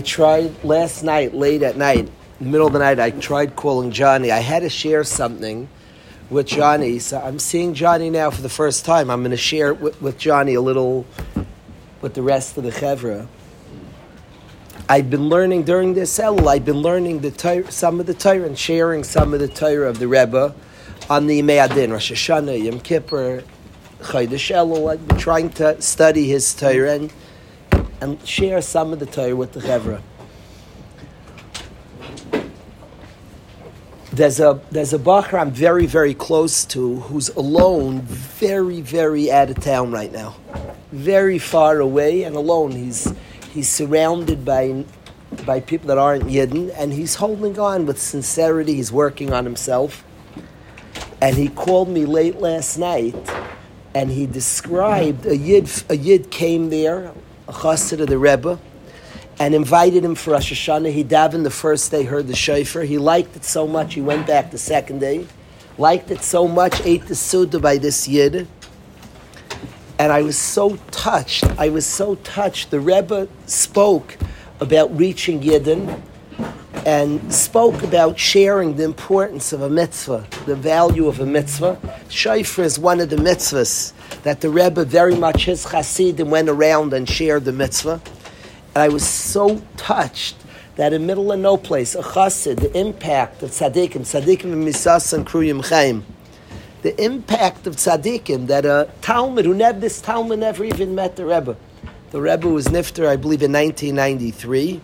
I tried last night, late at night, middle of the night, I tried calling Johnny. I had to share something with Johnny. So I'm seeing Johnny now for the first time. I'm going to share with, with Johnny a little with the rest of the chevra. I've been learning during this Elul, I've been learning the some of the Torah and sharing some of the Torah of the Rebbe on the Yimei Rosh Hashanah, Yom Kippur, Chodesh Elul. I've been trying to study his Torah and, share some of the Torah with the chevra. There's a there's a bacher I'm very very close to who's alone, very very out of town right now, very far away and alone. He's he's surrounded by by people that aren't Yidden, and he's holding on with sincerity. He's working on himself, and he called me late last night, and he described a Yid. A Yid came there, a chassid of the Rebbe and invited him for Rosh Hashanah. He davened the first day, heard the shofar. He liked it so much, he went back the second day. Liked it so much, ate the Suda by this Yid. And I was so touched. I was so touched. The Rebbe spoke about reaching Yidden and spoke about sharing the importance of a mitzvah, the value of a mitzvah. Shofar is one of the mitzvahs that the Rebbe very much, his chassidim went around and shared the mitzvah. And I was so touched that in middle of no place, a chassid, the impact of tzaddikim, tzaddikim and misas and kruyim chaim, the impact of tzaddikim that a Talmud who never this Talmud never even met the Rebbe. The Rebbe was nifter, I believe, in 1993,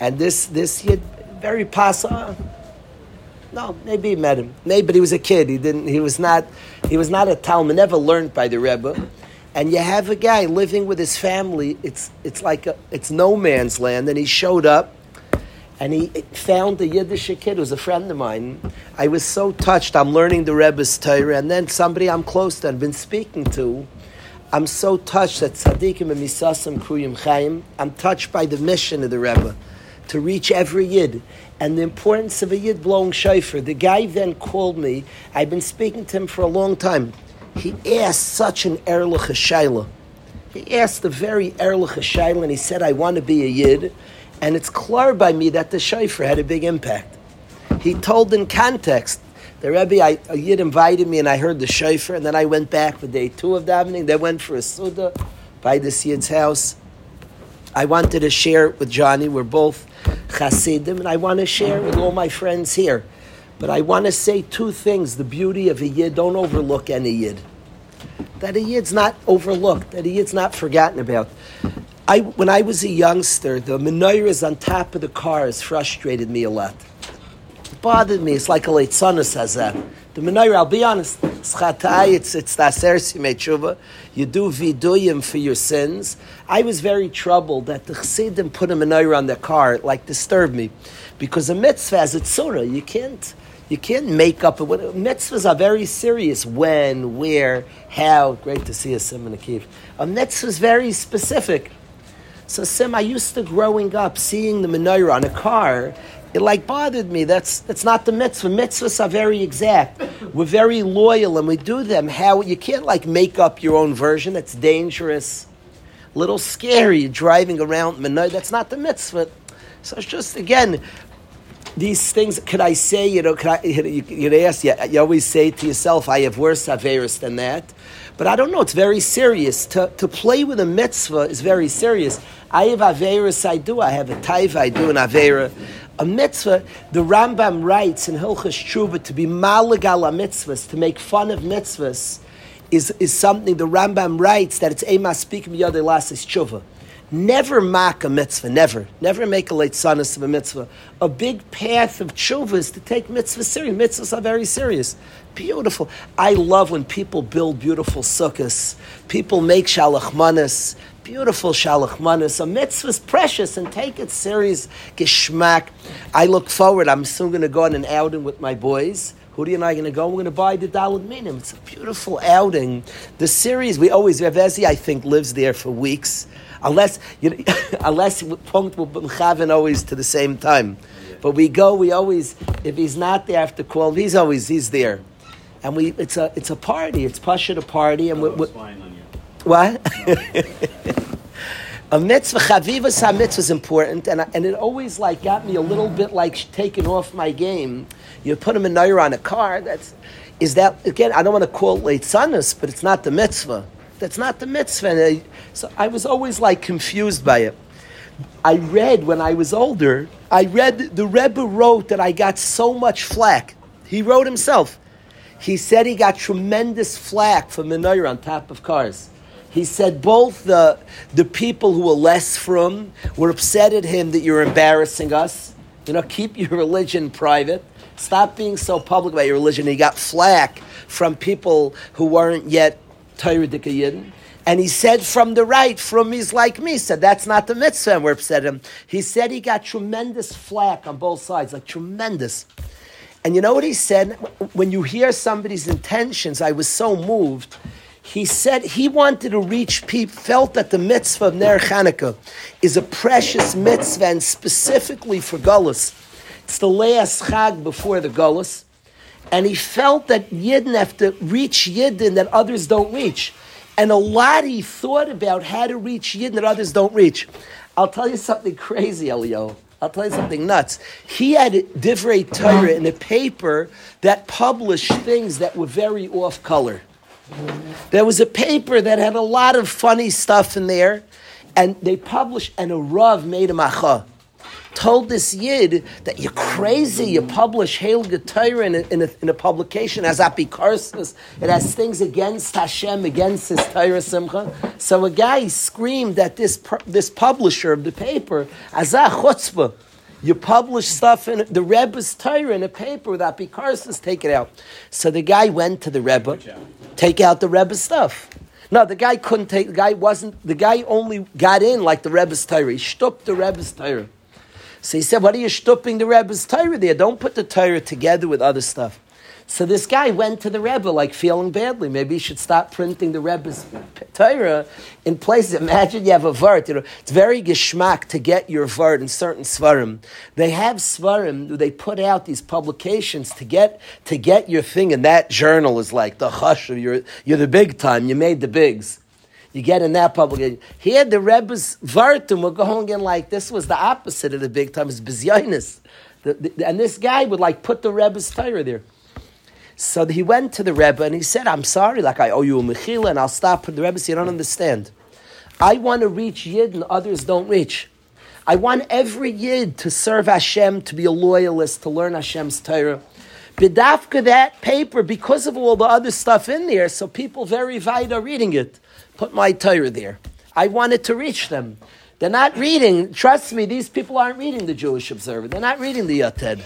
and this this he had very pasa. Uh, no, maybe he met him. Maybe, but he was a kid. He didn't. He was not. He was not a Talmud. Never learned by the Rebbe and you have a guy living with his family. It's it's like a, it's no man's land. And he showed up, and he found a Yiddish kid who's a friend of mine. I was so touched. I'm learning the Rebbe's Torah, and then somebody I'm close to and been speaking to. I'm so touched that tzaddikim and misasim kruyim chaim. I'm touched by the mission of the Rebbe to reach every yid and the importance of a yid blowing shofar. The guy then called me. I've been speaking to him for a long time he asked such an erlich shaila. He asked a very erlich shaila, and he said, "I want to be a yid," and it's clear by me that the shofar had a big impact. He told in context. The Rebbe, I, a yid invited me, and I heard the shofar, and then I went back for day two of davening. They went for a suda by this yid's house. I wanted to share it with Johnny. We're both chassidim, and I want to share with all my friends here. But I want to say two things. The beauty of a yid, don't overlook any yid. That a yid's not overlooked, that a yid's not forgotten about. I, when I was a youngster, the menorahs on top of the cars frustrated me a lot. Bothered me. It's like a late son says that. The menorah, I'll be honest, it's it's, it's taser tshuva. You do viduyim for your sins. I was very troubled that the chassidim put a menorah on their car. It like disturbed me. Because a mitzvah has a tzura. You can't you can't make up. A, mitzvahs are very serious. When, where, how. Great to see a Sim and a Kiev. A mitzvah is very specific. So Sim, I used to growing up seeing the menorah on a car. It like bothered me. That's that's not the mitzvah. Mitzvahs are very exact. We're very loyal and we do them. How you can't like make up your own version. That's dangerous. A little scary driving around menorah. That's not the mitzvah. So it's just again, these things, could I say, you know, could I, you, you ask, you, you always say to yourself, I have worse Averis than that. But I don't know, it's very serious. To, to play with a mitzvah is very serious. I have Averis, I do. I have a Taiva, I do an Avera. A mitzvah, the Rambam writes in Hilchas Tshuva to be malagal mitzvahs, to make fun of mitzvahs, is, is something the Rambam writes that it's ema speak miyad elasis tshuva. Never mock a mitzvah, never. Never make a late sonus of a mitzvah. A big path of tshuva is to take mitzvah serious. Mitzvahs are very serious. Beautiful. I love when people build beautiful sukkahs. People make shalachmanis. Beautiful shalachmanis. A mitzvah is precious and take it serious. Geschmack. I look forward. I'm soon going to go on an outing with my boys. Hudi and I are going to go. We're going to buy the Dalad Minim. It's a beautiful outing. The series we always Ravezi, I think, lives there for weeks unless you know, unless punct will be always to the same time. But we go, we always if he's not there after twelve, he's always he's there, and we it's a it's a party. It's pasha a party, and we, we, what? A mitzvah, chavivas mitzvah is important, and, and it always like got me a little bit like taking off my game. You put him a menorah on a car, that's, is that, again, I don't want to call it late sunnis, but it's not the mitzvah. That's not the mitzvah. I, so I was always like confused by it. I read when I was older, I read the Rebbe wrote that I got so much flack. He wrote himself. He said he got tremendous flack for menorah on top of cars. He said both the, the people who were less from were upset at him that you're embarrassing us. You know, keep your religion private. Stop being so public about your religion. He got flack from people who weren't yet. And he said from the right, from he's like me, said that's not the mitzvah, and we're upset him. He said he got tremendous flack on both sides, like tremendous. And you know what he said? When you hear somebody's intentions, I was so moved he said he wanted to reach people, felt that the mitzvah of Ner Chanukah is a precious mitzvah, and specifically for Gullus. It's the last Chag before the Gullus. And he felt that Yidden have to reach Yidden that others don't reach. And a lot he thought about how to reach Yidden that others don't reach. I'll tell you something crazy, Elio. I'll tell you something nuts. He had Divrei Torah in a paper that published things that were very off color. There was a paper that had a lot of funny stuff in there, and they published, and a Rav made a macha. Told this Yid that you're crazy, you publish Hail Torah in in, a, in a publication as Apikarsis. It has things against Hashem, against his Torah Simcha. So a guy screamed at this, this publisher of the paper, Azah Chutzpah. You publish stuff in the Rebbe's Torah in a paper with Apikarsis, take it out. So the guy went to the Rebbe take out the Rebbe's stuff. No, the guy couldn't take. The guy wasn't. The guy only got in like the Rebbe's Torah. He stooped the Rebbe's Torah. So he said, "What are you stooping the Rebbe's Torah there? Don't put the Torah together with other stuff." So this guy went to the Rebbe like feeling badly. Maybe he should stop printing the Rebbe's Torah in places. Imagine you have a vart. You know, it's very geschmack to get your vart in certain svarim. They have svarim. They put out these publications to get to get your thing, and that journal is like the hush. You're you're the big time. You made the bigs. You get in that publication. Here, the Rebbe's Vartum were going in like this was the opposite of the big time. It's Bizyonis. And this guy would like put the Rebbe's Torah there. So he went to the Rebbe and he said, I'm sorry, like I owe you a mechila and I'll stop. The Rebbe said, You don't understand. I want to reach Yid and others don't reach. I want every Yid to serve Hashem, to be a loyalist, to learn Hashem's Torah. Bidafka that paper, because of all the other stuff in there, so people very wide are reading it. Put my Torah there. I wanted to reach them. They're not reading, trust me, these people aren't reading the Jewish Observer. They're not reading the Yated.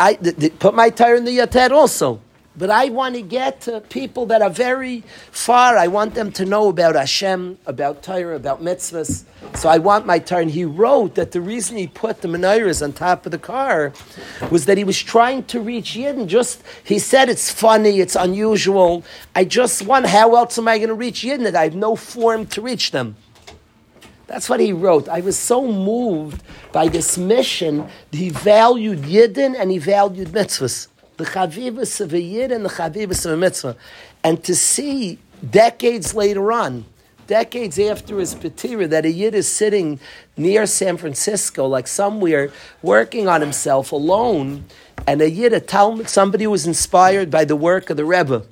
I put my Torah in the Yated also. But I want to get to people that are very far. I want them to know about Hashem, about Torah, about mitzvahs. So I want my turn. He wrote that the reason he put the menorahs on top of the car was that he was trying to reach Yidden. Just he said it's funny, it's unusual. I just want. How else am I going to reach Yidden? That I have no form to reach them. That's what he wrote. I was so moved by this mission. He valued Yidden and he valued mitzvahs. The chavivas of a Yid and the chavivas of a mitzvah. And to see decades later on, decades after his patira, that a Yid is sitting near San Francisco, like somewhere, working on himself alone, and a Yid, a Talmud, somebody who was inspired by the work of the Rebbe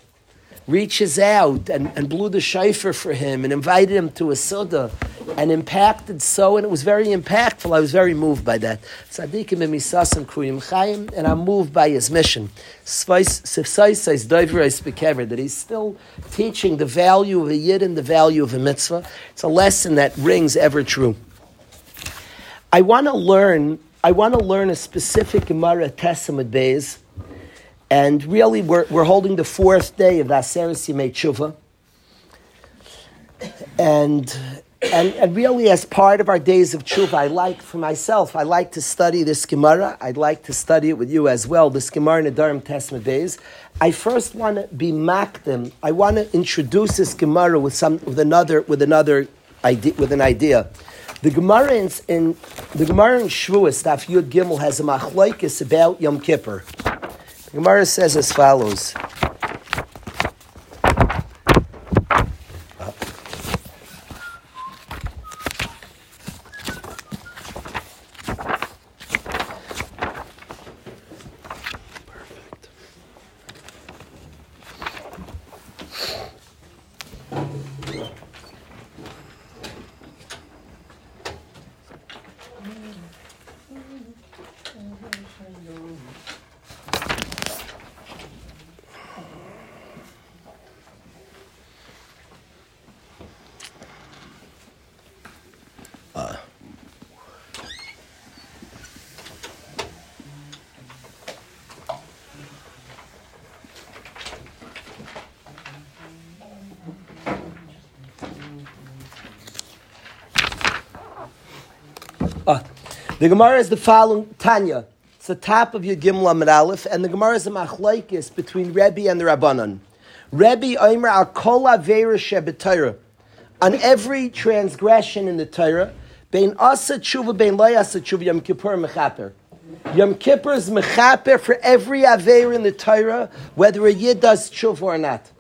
reaches out and, and blew the shofar for him and invited him to a suda and impacted so, and it was very impactful. I was very moved by that. Tzaddikim and kruyim chayim, and I'm moved by his mission. That he's still teaching the value of a yid and the value of a mitzvah. It's a lesson that rings ever true. I want to learn. I want to learn a specific Gemara Tes Amud Beis and really, we're, we're holding the fourth day of the Aseres Yemei Tshuva. And, and, and really, as part of our days of Tshuva, I like, for myself, I like to study this Gemara. I'd like to study it with you as well, this Gemara in the Durham Testament days. I first want to be makdim. I want to introduce this Gemara with, some, with, another, with, another idea, with an idea. The Gemara in, in the Gemara in Shavuos, Daf Yud Gimel, has a machlokes about Yom Kippur. Gemara says as follows. The Gemara is the following Tanya. It's the top of your Gimel Amid Aleph, and the Gemara is a machlaikis between Rebbe and the Rabbanon. Rebbe Omer al kol avera shebetayra. On every transgression in the Torah, bein asa tshuva, bein loy asa tshuva, Yom Kippur mechaper. Yom Kippur is mechaper for every avera in the Torah, whether a yid does tshuva or not.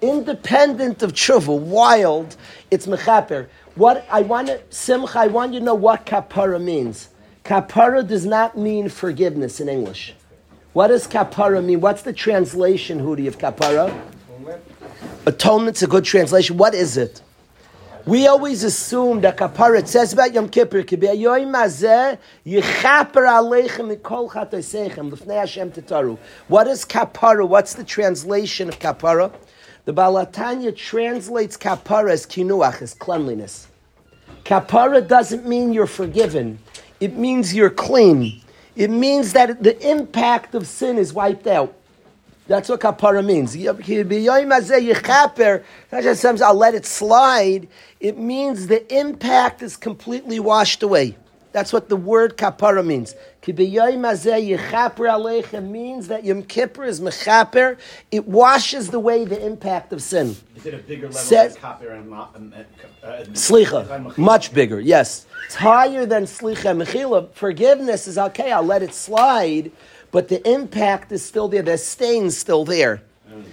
Independent of tshuva, wild, it's mechaper. What I want to, Simcha, I want you to know what kapara means. Kapara does not mean forgiveness in English. What does kapara mean? What's the translation, Hudi, of kapara? Atonement's a good translation. What is it? We always assume that kapara, it says about Yom Kippur, What is kapara? What's the translation of kapara? The Balatanya translates kapara as kinuach, as cleanliness. Kapara doesn't mean you're forgiven. It means you're clean. It means that the impact of sin is wiped out. That's what kapara means. Not just I'll let it slide. It means the impact is completely washed away. That's what the word kapara means. Kibiyay maze yechapra alecha means that Yom Kippur is mechaper. It washes away the impact of sin. Is it a bigger level kapir and, and, uh, uh, uh Slicha. Much bigger, yes. It's higher than slicha and mechila. Forgiveness is okay, I'll let it slide, but the impact is still there. The stain's still there. Mm.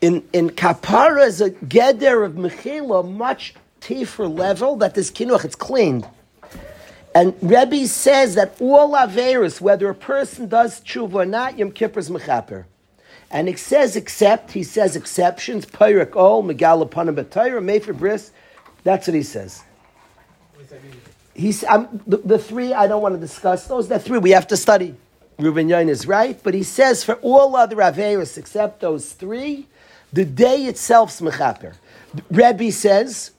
In, in kapara is a geder of mechila, much deeper level that this kinuach, it's cleaned. And Rebbe says that all Averis, whether a person does tshuva or not, Yom Kippur is mechaper. And it says except, he says exceptions, Pyrik Ol, Megal Panim B'Tayra, Mefer Bris, that's what he says. He's, um, the, the, three, I don't want to discuss those, the three we have to study. Reuben Yain is right, but he says for all other Averis except those three, the day itself is mechaper. Rebbe says,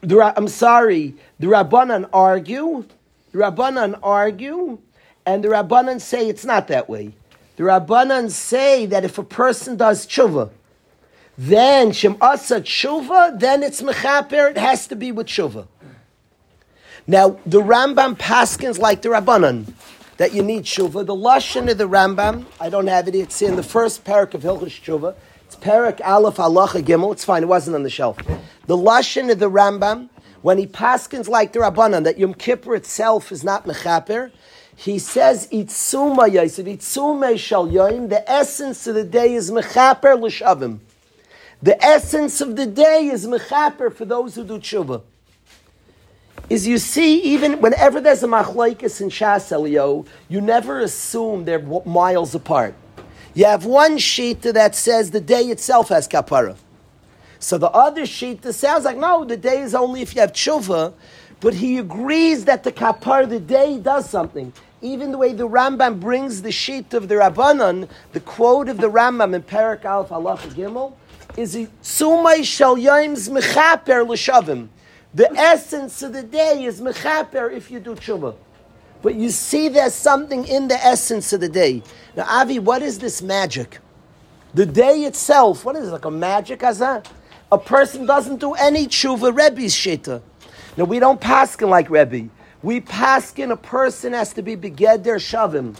the, I'm sorry, the Rabbanan argue, the Rabbanan argue, and the Rabbanan say it's not that way. The Rabbanan say that if a person does tshuva, then Shem Asa tshuva, then it's mechaper, it has to be with tshuva. Now, the Rambam paskins like the Rabbanan, that you need tshuva. The Lashon of the Rambam, I don't have it, it's in the first parak of Hilchus tshuva. It's parak Aleph Halacha Gimel, it's fine, it wasn't on the shelf. The Lashon of the Rambam, when he paskins like the Rabbanan that Yom Kippur itself is not mechaper, he says itzuma yosef itzume shal yoim. The essence of the day is mechaper l'shavim. The essence of the day is mechaper for those who do tshuva. Is you see, even whenever there's a machlaikas in Shas Elio, you never assume they're miles apart. You have one sheet that says the day itself has kapara. So the other sheet that sounds like no, the day is only if you have tshuva, but he agrees that the kapar the day does something. Even the way the Rambam brings the sheet of the Rabbanon, the quote of the Rambam in Perak Alf Allah Gimel is Sumay Shal Yaims Mechaper L'Shavim. The essence of the day is Mechaper if you do tshuva. But you see there's something in the essence of the day. Now, Avi, what is this magic? The day itself, what is it, like a magic, Azah? a person doesn't do any tshuva, Rebbe's shita. Now we don't paskin like Rebbe. We paskin a person has to be begeder shavim.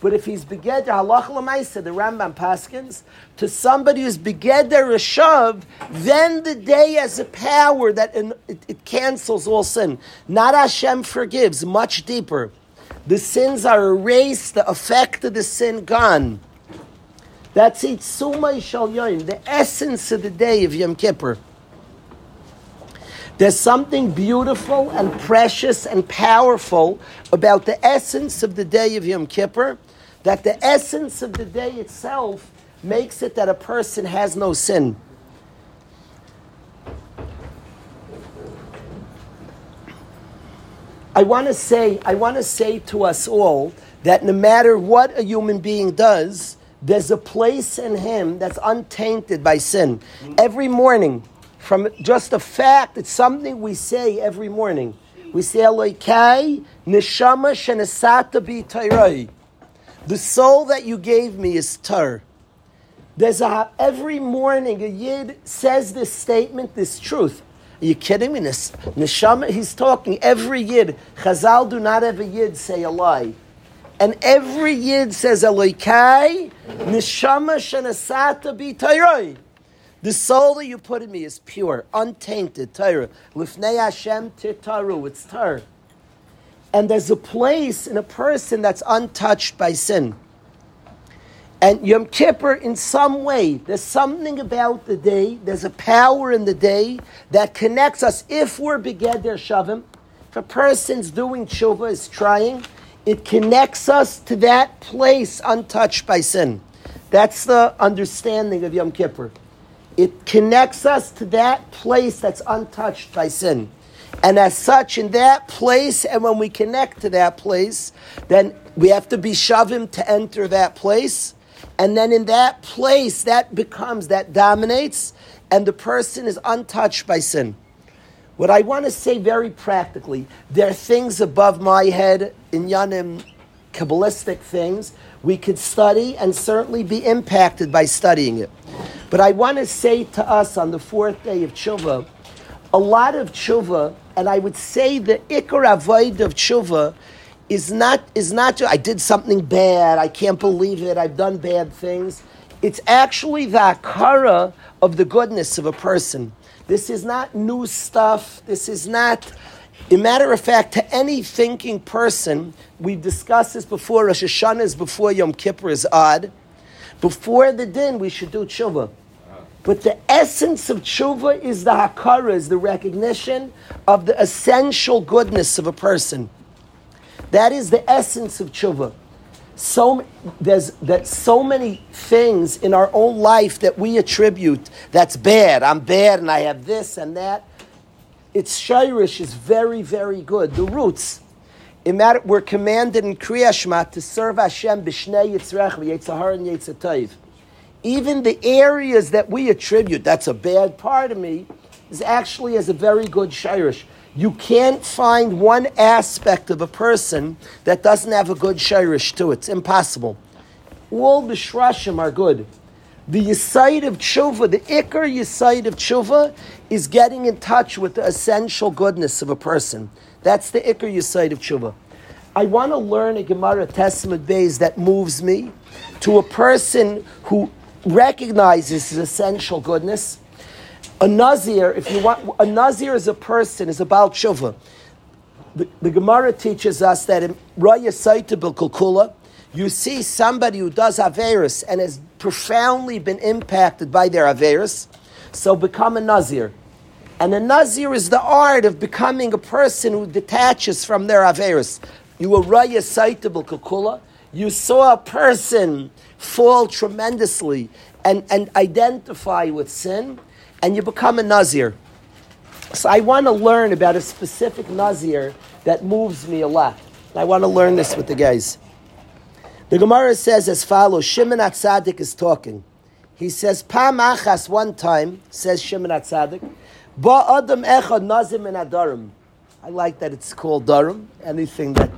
But if he's begeder halach lemaisa, the Rambam paskins to somebody who's begeder a shav, then the day has a power that it, it cancels all sin. Not Hashem forgives, much deeper. The sins are erased, the effect of the sin gone. That's it, Sumay Shal the essence of the day of Yom Kippur. There's something beautiful and precious and powerful about the essence of the day of Yom Kippur, that the essence of the day itself makes it that a person has no sin. I want to say, I want to say to us all that no matter what a human being does, there's a place in him that's untainted by sin. Every morning, from just the fact, it's something we say every morning. We say, Elokai, neshama shenesata bi The soul that you gave me is tar. There's a, every morning a yid says this statement, this truth. Are you kidding me? Neshama, he's talking every yid. Chazal do not have a yid say a lie. And every yid says Elokai, Neshama Shanasata be Tayroi. The soul that you put in me is pure, untainted, Torah. Lifnei Hashem titaru, it's Tar. And there's a place in a person that's untouched by sin. And Yom Kippur, in some way, there's something about the day, there's a power in the day that connects us. If we're Begeder Shavim, if a person's doing tshuva, is trying, it connects us to that place untouched by sin. That's the understanding of Yom Kippur. It connects us to that place that's untouched by sin. And as such, in that place, and when we connect to that place, then we have to be shavim to enter that place and then in that place, that becomes, that dominates, and the person is untouched by sin. What I want to say very practically, there are things above my head in Yanim, Kabbalistic things, we could study and certainly be impacted by studying it. But I want to say to us on the fourth day of Tshuva, a lot of Tshuva, and I would say the Ikar Avoid of Tshuva is not is not I did something bad. I can't believe it. I've done bad things. It's actually the akara of the goodness of a person. This is not new stuff. This is not. A matter of fact, to any thinking person, we've discussed this before. Rosh Hashanah is before Yom Kippur is odd. Before the din, we should do tshuva. But the essence of tshuva is the hakara, is the recognition of the essential goodness of a person. That is the essence of tshuva. So there's that so many things in our own life that we attribute that's bad. I'm bad and I have this and that. Its shirish is very, very good. The roots. Matter, we're commanded in Kriyashma to serve Hashem b'shnei yitzrech v'yitzahar and yitzatayv. Even the areas that we attribute, that's a bad part of me, is actually as a very good shirish. You can't find one aspect of a person that doesn't have a good shirish to it. It's impossible. All the shrashim are good. The yisaid of tshuva, the ikar yisaid of tshuva, is getting in touch with the essential goodness of a person. That's the ikar yisaid of tshuva. I want to learn a Gemara Tes Amud base that moves me to a person who recognizes his essential goodness a nazir, if you want, a nazir is a person, is about shuvah. The, the Gemara teaches us that in Raya Saita Kula, you see somebody who does Averis and has profoundly been impacted by their Averis, so become a Nazir. And a Nazir is the art of becoming a person who detaches from their Averis. You are Raya Saita Kula, you saw a person fall tremendously and, and identify with sin, and you become a Nazir. So I want to learn about a specific Nazir that moves me a lot. I want to learn this with the guys. The Gemara says as follows: Shimon HaTzadik is talking. He says, "Pam achas." One time, says Shimon HaTzadik, "Ba adam echad nazim in adarim." I like that it's called Durham. Anything that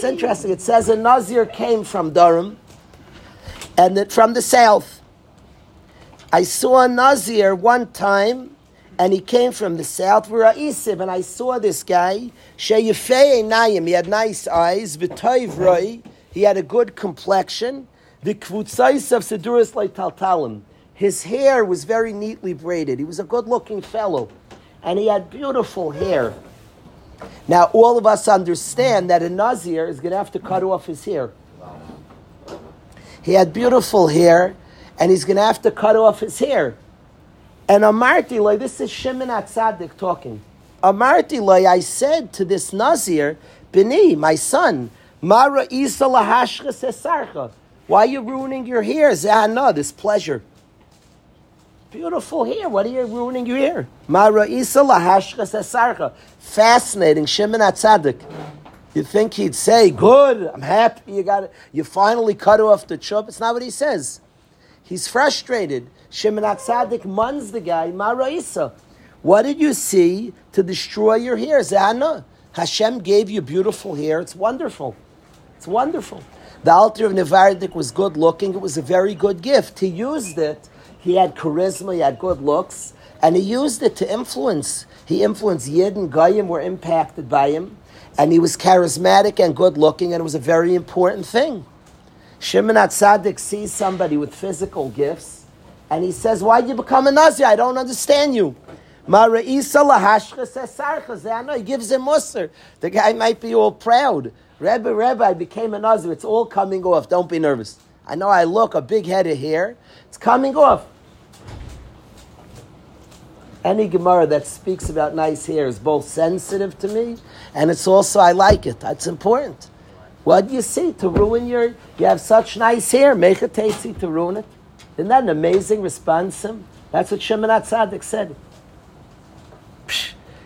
it's interesting. It says a Nazir came from Durham, and that from the south. I saw a Nazir one time, and he came from the south, We're at Isib, and I saw this guy, Sheyefei Nayim, he had nice eyes, V'toiv he had a good complexion, the Kvutzais of Seduris like Taltalim. His hair was very neatly braided. He was a good looking fellow, and he had beautiful hair. Now, all of us understand that a Nazir is going to have to cut off his hair. He had beautiful hair, and he's going to have to cut off his hair. And Amarti, like this is Shimon HaTzadik talking. Amarti, like I said to this Nazir, Bini, my son, Mara Isa Lahashcha Why are you ruining your hair? Zahana, this pleasure. Beautiful hair. What are you ruining your hair? Mara Isa Lahashcha Fascinating. Shimon HaTzadik. You think he'd say, "Good, I'm happy you got it. You finally cut off the chop." It's not what he says. He's frustrated. Shimon HaTzadik muns the guy, Maraisa. What did you see to destroy your hair? Zana. Hashem gave you beautiful hair. It's wonderful. It's wonderful. The Alter of Nevardik was good looking. It was a very good gift. He used it. He had charisma. He had good looks. And he used it to influence. He influenced Yid and were impacted by him. And he was charismatic and good looking, and it was a very important thing. Shimon HaTzadik sees somebody with physical gifts, and he says, Why did you become a Nazir? I don't understand you. He gives him musr. The guy might be all proud. Rebbe, Rebbe, I became a Nazir. It's all coming off. Don't be nervous. I know I look a big head of hair. It's coming off. Any Gemara that speaks about nice hair is both sensitive to me and it's also, I like it. That's important. What do you see to ruin your, you have such nice hair, make it tasty to ruin it? Isn't that an amazing response? That's what Shimon HaTzadik said.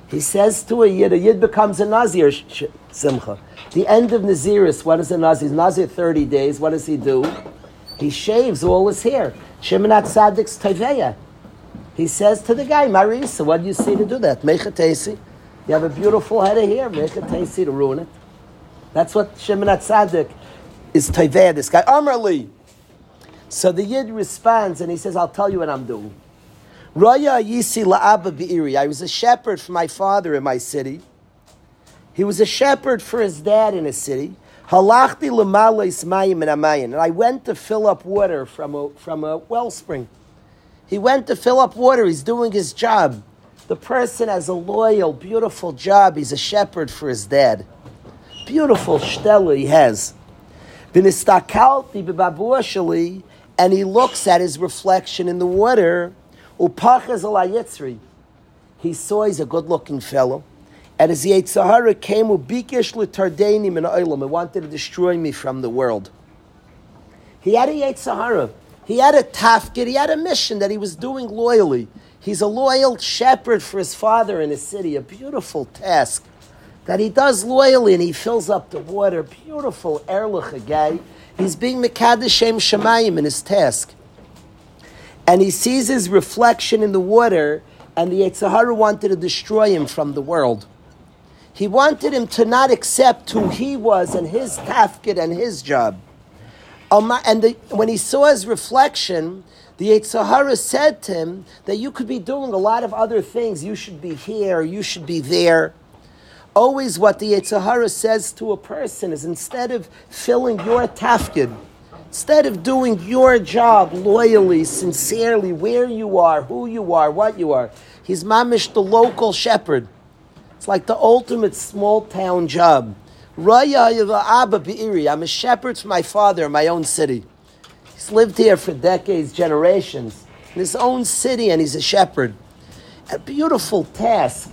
He says to a Yid, a Yid becomes a Nazir, Simcha. The end of Naziris, what is a Nazir? Nazir 30 days, what does he do? He shaves all his hair. Shimon Sadik's Teveya. He says to the guy, Marisa, what do you see to do that? Tasty. You have a beautiful head of hair, tasty to ruin it. That's what Shimon Sadik is Teveya, this guy. Amrali. So the Yid responds and he says, I'll tell you what I'm doing. Raya Yisi La'aba Be'iri. I was a shepherd for my father in my city. He was a shepherd for his dad in a city. Halachti Lamales Mayim and Amayin. And I went to fill up water from a, from a wellspring. He went to fill up water. He's doing his job. The person has a loyal, beautiful job. He's a shepherd for his dad. Beautiful shtella he has. And he looks at his reflection in the water He saw he's a good looking fellow. And the Yitzhahara came, Ubikish l'tardeini min oilam. He wanted to destroy me from the world. He had a Yitzhahara. He had a tafkid. He had a mission that he was doing loyally. He's a loyal shepherd for his father in his city. A beautiful task that he does loyally and he fills up the water. Beautiful erlich guy. He's being Mekadeshem Shemayim in his task and he sees his reflection in the water, and the Yitzhahara wanted to destroy him from the world. He wanted him to not accept who he was and his tafkid and his job. And the, when he saw his reflection, the Yitzhahara said to him that you could be doing a lot of other things. You should be here, you should be there. Always what the Yitzhahara says to a person is instead of filling your tafkid, Instead of doing your job loyally, sincerely, where you are, who you are, what you are, he's mamish the local shepherd. It's like the ultimate small town job. I'm a shepherd for my father in my own city. He's lived here for decades, generations, in his own city, and he's a shepherd. A beautiful task.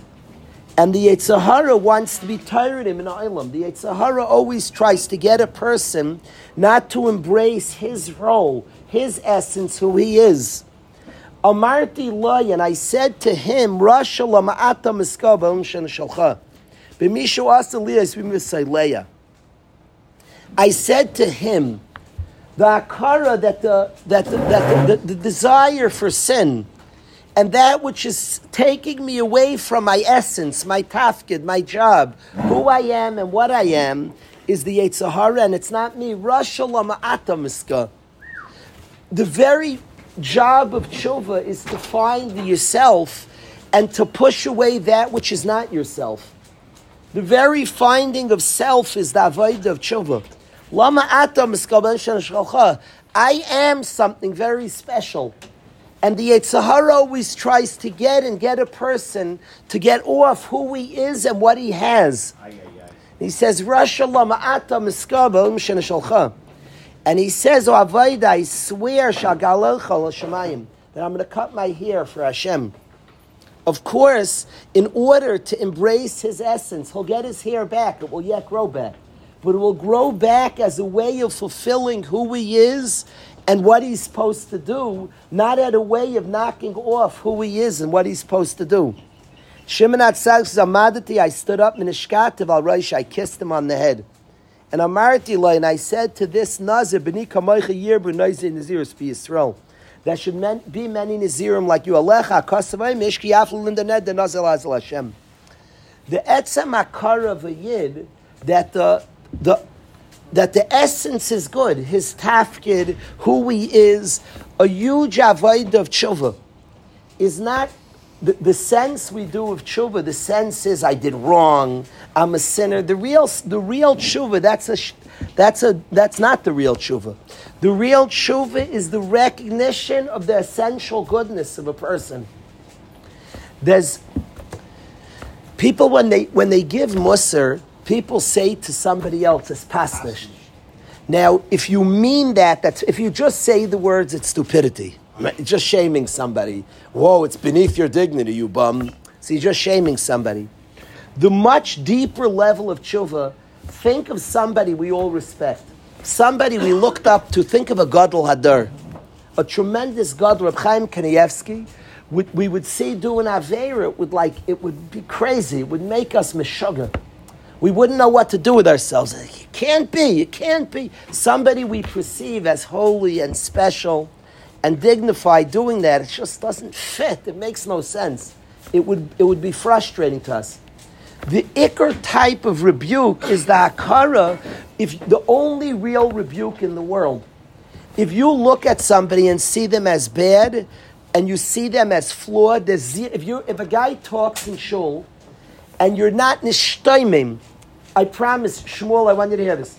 And the Yitzhahara wants to be tired him in Ilam. The Yitzhahara always tries to get a person not to embrace his role, his essence, who he is. Amarti and I said to him, Rasha lama'ata shalcha. I said to him, the akara that the that the, that the, the, the desire for sin and that which is taking me away from my essence, my tafkid, my job, who I am and what I am, is the Yetzirah, and it's not me. The very job of tshuva is to find the yourself and to push away that which is not yourself. The very finding of self is the avoid of tshuva. I am something very special. And the Yitzhahara always tries to get and get a person to get off who he is and what he has. He says, And he says, "O oh, I swear that I'm going to cut my hair for Hashem. Of course, in order to embrace his essence, he'll get his hair back. It will yet grow back. But it will grow back as a way of fulfilling who he is and what he's supposed to do, not at a way of knocking off who he is and what he's supposed to do. Shimon HaTzadik says, Amadati, I stood up in Ishkativ al Rosh, I kissed him on the head. And Amarti and I said to this Nazir, B'ni kamoicha yir b'noizir nazirus b'Yisrael. There should be many Nazirim like you. Alecha, kosavay, mishki yaflu lindaned, the Nazir Azal Hashem. The etzem akar of a yid, that the, the that the essence is good, his tafkid, who he is, a huge avoid of tshuva, is not the, the sense we do of tshuva, the sense is I did wrong, I'm a sinner. The real, the real tshuva, that's a, that's a, that's not the real tshuva. The real tshuva is the recognition of the essential goodness of a person. There's people when they when they give musr, people say to somebody else, "It's pasnish." Now, if you mean that, that's if you just say the words, it's stupidity. Just shaming somebody. Whoa, it's beneath your dignity, you bum. You're just shaming somebody. The much deeper level of tshuva, think of somebody we all respect. Somebody we looked up to. Think of a Gadol Hadar. A tremendous Gadol, Reb Chaim Kanievsky. We, we would see doing Avera, it would like, it would be crazy. It would make us meshuggah. We wouldn't know what to do with ourselves. It can't be, it can't be. Somebody we perceive as holy and special and dignified doing that, it just doesn't fit. It makes no sense. It would, it would be frustrating to us. The ikr type of rebuke is the akara, if the only real rebuke in the world. If you look at somebody and see them as bad, and you see them as flawed, if you if a guy talks in shul, and you're not nishtaimim, I promise, Shmuel, I want you to hear this.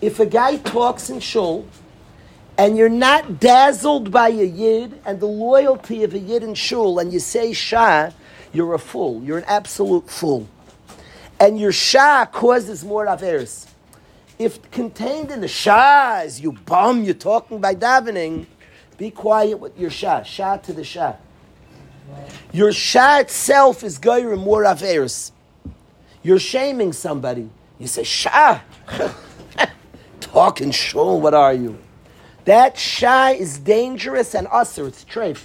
If a guy talks in shul and you're not dazzled by a yid and the loyalty of a yid in shul, and you say shah, you're a fool. You're an absolute fool. And your shah causes more averis. If contained in the shah is you bum, you're talking by davening, be quiet with your shah. Shah to the shah. Your shah itself is goyim more averis. You're shaming somebody. You say, shah. Talking shul, what are you? That shy is dangerous and usher. It's treif.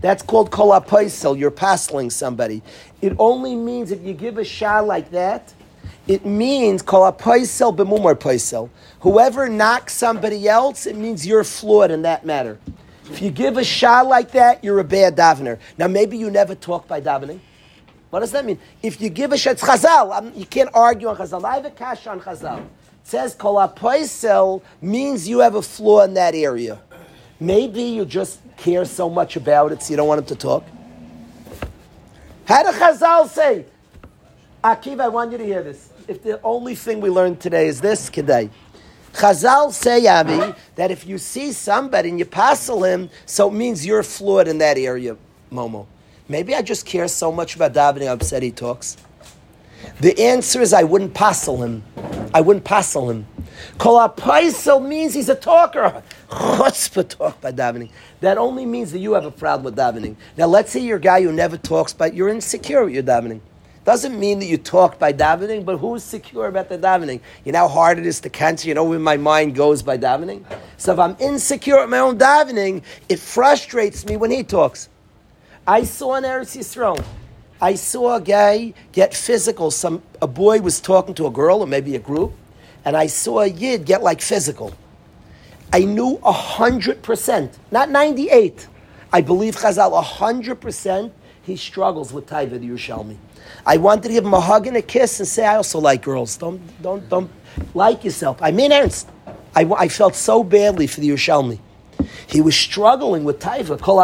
That's called kolapaisel. You're pasling somebody. It only means if you give a shah like that, it means kolapaisel b'mumar paisel. Whoever knocks somebody else, it means you're flawed in that matter. If you give a shah like that, you're a bad davener. Now, maybe you never talk by davening. What does that mean? If you give a shah, it's chazal. you can't argue on chazal. I have a cash on chazal says kol means you have a flaw in that area. Maybe you just care so much about it, so you don't want him to talk. How did Chazal say? Akiva, I want you to hear this. If the only thing we learned today is this, today, Chazal say, Avi, that if you see somebody and you passel him, so it means you're flawed in that area, Momo. Maybe I just care so much about davening, I'm upset he talks. The answer is I wouldn't passel him. I wouldn't passel him. Kol means he's a talker. Chutzpah talk by davening. That only means that you have a problem with davening. Now let's say you're a guy who never talks, but you're insecure with your davening. Doesn't mean that you talk by davening, but who's secure about the davening? You know how hard it is to cancel. You know where my mind goes by davening? So if I'm insecure at my own davening, it frustrates me when he talks. I saw an Eretz Yisrael I saw a guy get physical. Some a boy was talking to a girl or maybe a group, and I saw a yid get like physical. I knew hundred percent, not ninety-eight. I believe Chazal hundred percent. He struggles with Taiva the Yerushalmi. I wanted to give him a hug and a kiss and say, I also like girls. Don't don't don't like yourself. I mean, ernst. I, I felt so badly for the Yerushalmi. He was struggling with Taiva. Kol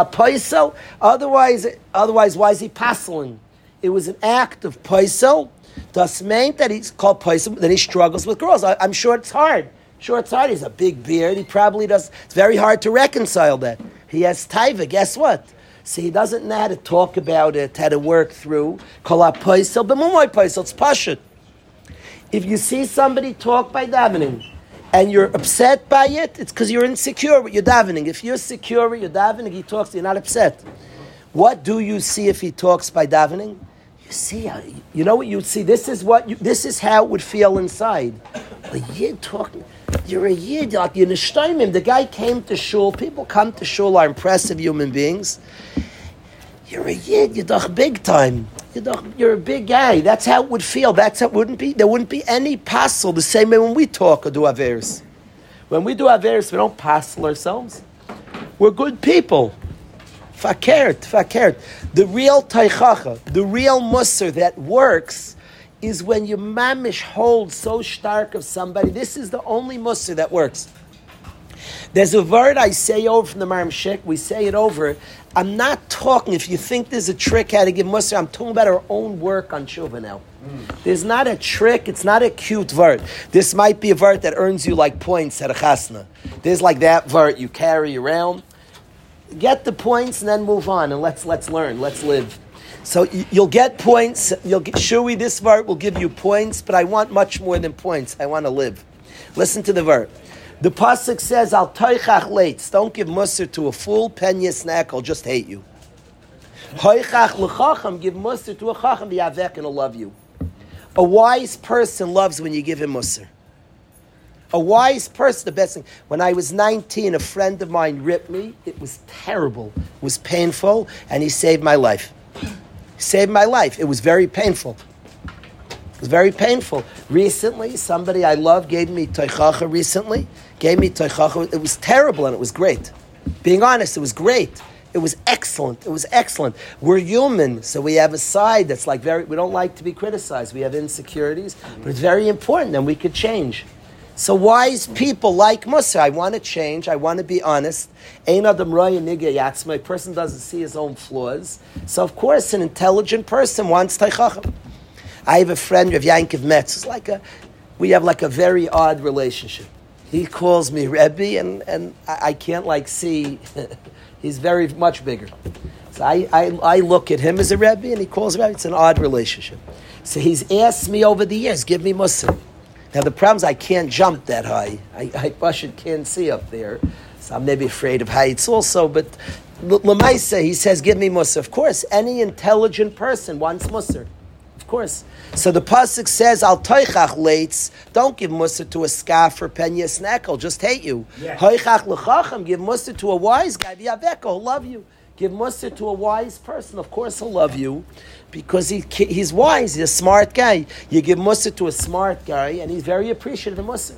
Otherwise, otherwise, why is he passing? It was an act of paisel. Does mean that he's called paisel, that he struggles with girls. I, am sure it's hard. Sure, it's hard. He's a big beard. He probably does. It's very hard to reconcile that. He has taiva. Guess what? See, he doesn't know how to talk about it, how to work through. Kol paisel, b'mumoy paisel. It's pashut. If you see somebody talk by davening, and you're upset by it, it's because you're insecure with your davening. If you're secure with your davening, he talks, you're not upset. What do you see if he talks by davening? You see, you know what you see. This is what you, this is how it would feel inside. A yid talking. You're a yid, like you're him. The guy came to shul. People come to shul are impressive human beings. You're a yid. You're doch big time. You're, you're a big guy. That's how it would feel. That's how it wouldn't be. There wouldn't be any passel the same way when we talk or do averis. When we do averis, we don't passel ourselves. We're good people. Fakert, fakert. The real taichacha, the real musr that works is when you mamish hold so stark of somebody. This is the only musr that works. There's a word I say over from the Maram Shek. We say it over. I'm not talking. If you think there's a trick how to give mussar, I'm talking about our own work on tshuva now. Mm. There's not a trick. It's not a cute word. This might be a word that earns you like points at a chasna. There's like that word you carry around. Get the points and then move on and let's let's learn. Let's live. So you'll get points. You'll get shui. This word will give you points, but I want much more than points. I want to live. Listen to the word. The pasuk says, "Al toichach leitz." Don't give mussar to a fool. Pen yisnaeka. I'll just hate you. Hoichach lechacham. Give mussar to a chacham. The avek and will love you. A wise person loves when you give him mussar. A wise person, the best thing. When I was 19, a friend of mine ripped me. It was terrible. It was painful, and he saved my life. He saved my life. It was very painful. It was very painful. Recently, somebody I love gave me toichacha recently, gave me toichacha. It was terrible and it was great. Being honest, it was great. It was excellent. It was excellent. We're human, so we have a side that's like very, we don't like to be criticized. We have insecurities, but it's very important and we could change. So wise people like Musa, I want to change, I want to be honest. A person doesn't see his own flaws. So of course an intelligent person wants taichachim. I have a friend of Yankov Metz. It's like a, we have like a very odd relationship. He calls me Rebbe, and, and I, I can't like see. he's very much bigger. So I, I, I look at him as a Rebbe, and he calls me Rebbe. It's an odd relationship. So he's asked me over the years, give me Musa. Now the problem is I can't jump that high. I, I Bashar can't see up there. So I'm maybe afraid of heights also, but Lamaisa, he says, give me Musa. Of course, any intelligent person wants Musa Of course. So the pasuk says, "Al toichach leitz." Don't give musa to a scoff or pen yisnaeka. He'll just hate you. Hoichach lechacham. Give musa to a wise guy. V'yaveka. He'll love you. Give musa to a wise person. Of course, he'll love you because he, he's wise. He's a smart guy. You give musa to a smart guy, and he's very appreciative of musa.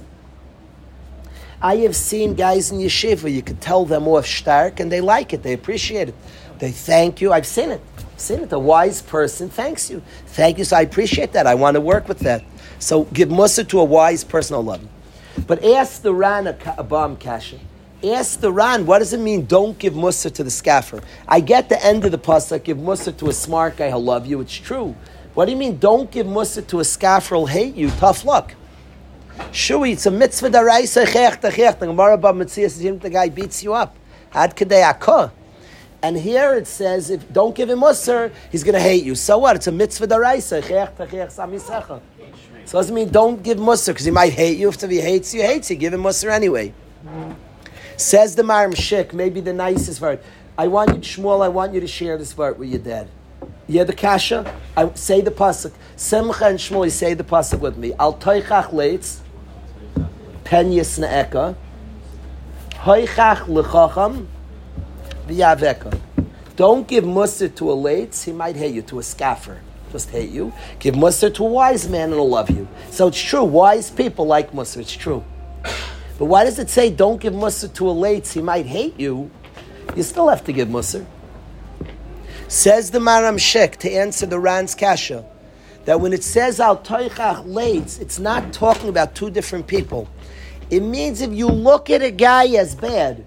I have seen guys in yeshiva. You could tell them off stark, and they like it. They appreciate it. They thank you. I've seen it I've seen it. A wise person thanks you. Thank you. So I appreciate that. I want to work with that. So give musa to a wise person. I'll love you. But ask the Ran a bomb kasha. Ask the Ran, what does it mean? Don't give musa to the scaffer. I get the end of the pasuk. Give musa to a smart guy. He'll love you. It's true. What do you mean? Don't give musa to a scaffer. He'll hate you. Tough luck. Shui, it's a mitzvah daraisa chech techech. The Gemara about Mitzias the guy beats you up. Ad kadei akah. And here it says, if don't give him musr, he's going to hate you. So what? It's a mitzvah daraisa. So it doesn't mean don't give musr because he might hate you. If he hates you, hates you. Give him musr anyway. Says the Maram Shik, maybe the nicest word. I want you, Shmuel, I want you to share this word with your dad. Yeah, the kasha. I say the pasuk. Simcha and Shmuel, say the pasuk with me. Al toichach leitz, pen yisnaeka, hoichach lechacham, v'yaveka. Don't give mussar to a lates, he might hate you, to a scaffer. Just hate you. Give mussar to a wise man and he'll love you. So it's true, wise people like mussar, it's true. But why does it say don't give mussar to a lates, he might hate you? You still have to give mussar. Says the Maram Shek to answer the Ran's Kasha that when it says al toichach lates, it's not talking about two different people. It means if you look at a guy as bad,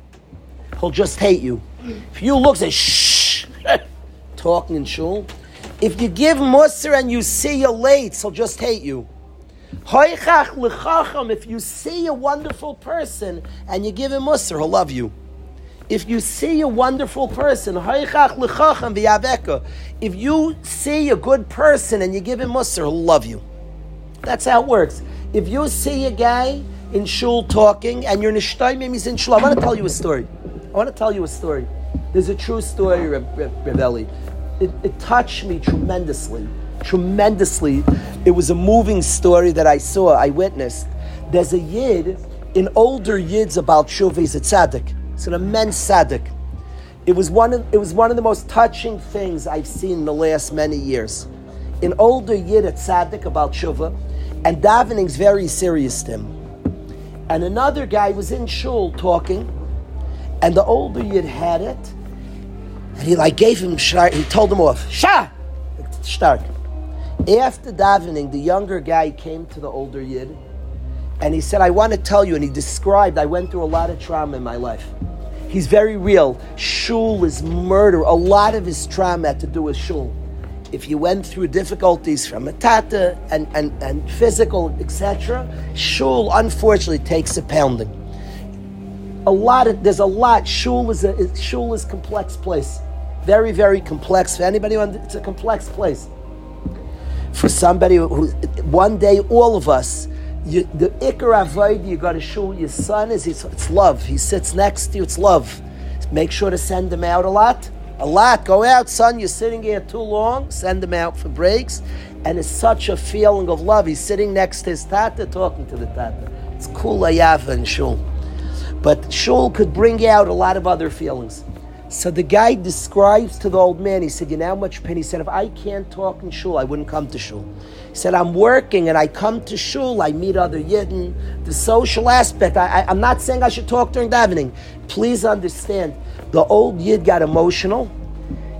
he'll just hate you. If you look, say shh, talking in shul. If you give Musr and you see your late, he'll just hate you. If you see a wonderful person and you give him Musr, he'll love you. If you see a wonderful person, if you see a good person and you give him Musr, he'll love you. That's how it works. If you see a guy in shul talking and you're nishtaimim, he's in shul. I want to tell you a story. I want to tell you a story. There's a true story, Reb, It, it touched me tremendously. Tremendously. It was a moving story that I saw, I witnessed. There's a Yid, in older Yids about Shuvah, he's a tzaddik. It's an immense tzaddik. It was, one of, it was one of the most touching things I've seen in the last many years. An older Yid at tzaddik about Shuvah, and davening's very serious to him. And another guy was in shul talking, and the older Yid had it, and he like gave him, he told him off, Shah! Stark. After davening, the younger guy came to the older Yid, And he said, I want to tell you, and he described, I went through a lot of trauma in my life. He's very real. Shul is murder. A lot of his trauma had to do with shul. If you went through difficulties from a tata and, and, and physical, etc., shul unfortunately takes a pounding. A lot of there's a lot. Shul is a shul is complex place, very very complex. For anybody, it's a complex place. For somebody who one day all of us you, the ikar avoid you got to show your son is it's love. He sits next to you. It's love. Make sure to send him out a lot. A lot. Go out, son. You're sitting here too long. Send him out for breaks. And it's such a feeling of love. He's sitting next to his tata, talking to the tata. It's cool ayava and shul. But shul could bring out a lot of other feelings. So the guy describes to the old man, he said, You know how much pain? He said, If I can't talk in shul, I wouldn't come to shul. He said, I'm working and I come to shul, I meet other yidden. The social aspect, I, I'm not saying I should talk during davening. Please understand, the old yid got emotional.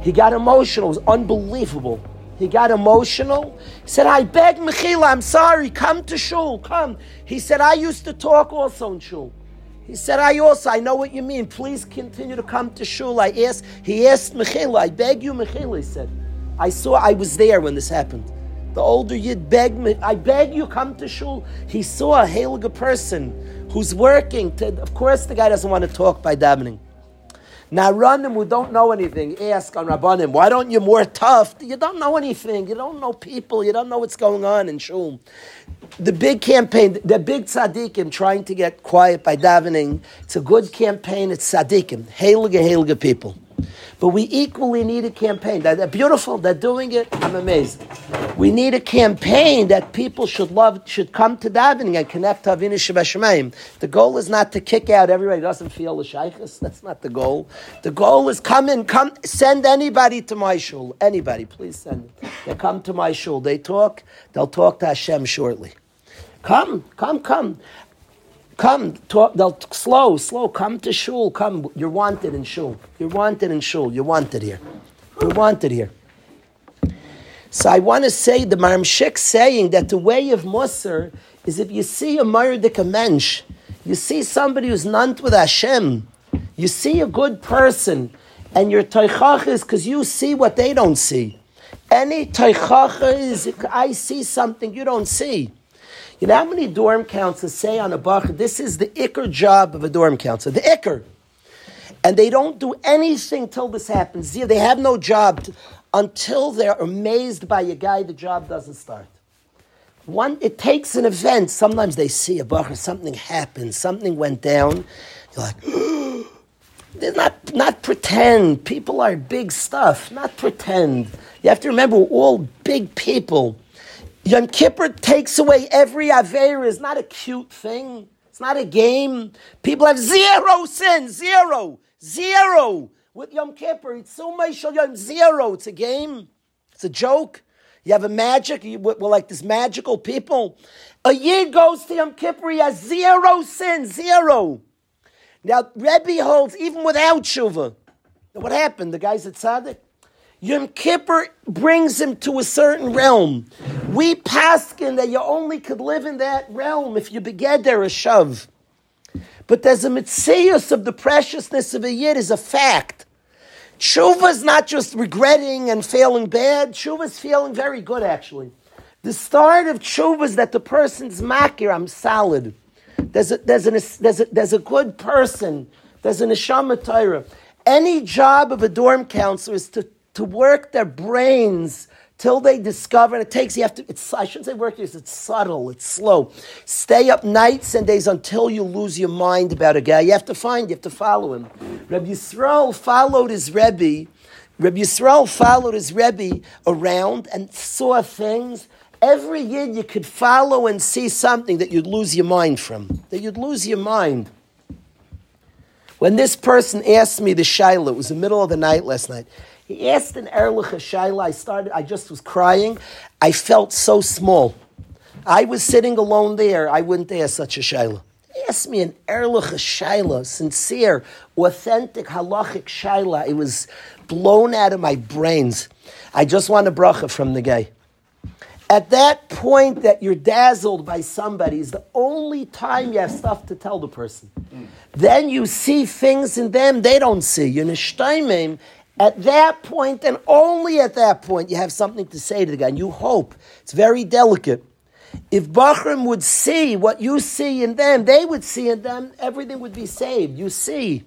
He got emotional, it was unbelievable. He got emotional. He said, I beg Mechila, I'm sorry, come to shul, come. He said, I used to talk also in shul. He said, I also, I know what you mean. Please continue to come to shul. I asked, he asked Mechila, I beg you, Mechila, he said. I saw, I was there when this happened. The older Yid begged me, I beg you, come to shul. He saw a Haliga person who's working. To, of course, the guy doesn't want to talk by davening. Now, Ranim who don't know anything ask on Rabbanim, why don't you more tough? You don't know anything. You don't know people. You don't know what's going on in Shul. The big campaign, the big tzaddikim trying to get quiet by davening, it's a good campaign. It's tzaddikim, heilige, heilige people. But we equally need a campaign. They're beautiful. They're doing it. I'm amazed. We need a campaign that people should love, should come to davening and connect to Avinu Shabbat The goal is not to kick out everybody who doesn't feel the shaykhs. That's not the goal. The goal is come in, come, send anybody to my shul. Anybody, please send. They come to my shul. They talk. They'll talk to Hashem shortly. Come, come, come. Come, talk, they'll slow, slow. Come to shul. Come, you're wanted in shul. You're wanted in shul. You're wanted here. You're wanted here. So I want to say the Maramshik saying that the way of Musar is if you see a Mardik mensch, you see somebody who's nant with Hashem, you see a good person, and your teichach is because you see what they don't see. Any teichach is I see something you don't see. You know how many dorm counselors say on a bach, this is the ikr job of a dorm counselor, the ikr. And they don't do anything till this happens. They have no job to, until they're amazed by a guy, the job doesn't start. One, it takes an event. Sometimes they see a bach, something happened, something went down. You're like, they're not, not pretend. People are big stuff, not pretend. You have to remember, all big people. Yom Kippur takes away every Aver is not a cute thing. It's not a game. People have zero sin, zero, zero. With Yom Kippur, it's so much Yom zero. It's a game. It's a joke. You have a magic. You, we're like this magical people. A year goes to Yom Kippur, he has zero sin, zero. Now, Rebbe holds even without tshuva. What happened? The guy's a tzaddik. Yom Kippur brings him to a certain realm. We paskin that you only could live in that realm if you beged there a shav. But there's a mitzias of the preciousness of a yid is a fact. Tshuva is not just regretting and feeling bad. Tshuva is feeling very good, actually. The start of tshuva is that the person's makir, I'm solid. There's a, there's, an, there's, a, there's a good person. There's an neshama Torah. Any job of a dorm counselor is to to work their brains till they discover, and it takes, you have to, it's, I shouldn't say work, it's subtle, it's slow. Stay up nights and days until you lose your mind about a guy. You have to find, you have to follow him. Rabbi Yisrael followed his Rebbe, Rabbi Yisrael followed his Rebbe around and saw things. Every year you could follow and see something that you'd lose your mind from, that you'd lose your mind. When this person asked me the shaila, it was the middle of the night last night. He asked an Erlich Shaila. I started, I just was crying. I felt so small. I was sitting alone there. I wouldn't ask such a Shaila. Ask me an Erlich Shaila, sincere, authentic, halachic Shaila. It was blown out of my brains. I just want a bracha from the guy. At that point that you're dazzled by somebody is the only time you have stuff to tell the person. Mm. Then you see things in them they don't see. You're nishtaimim. At that point, and only at that point, you have something to say to the guy. And you hope. It's very delicate. If Bachram would see what you see in them, they would see in them, everything would be saved. You see.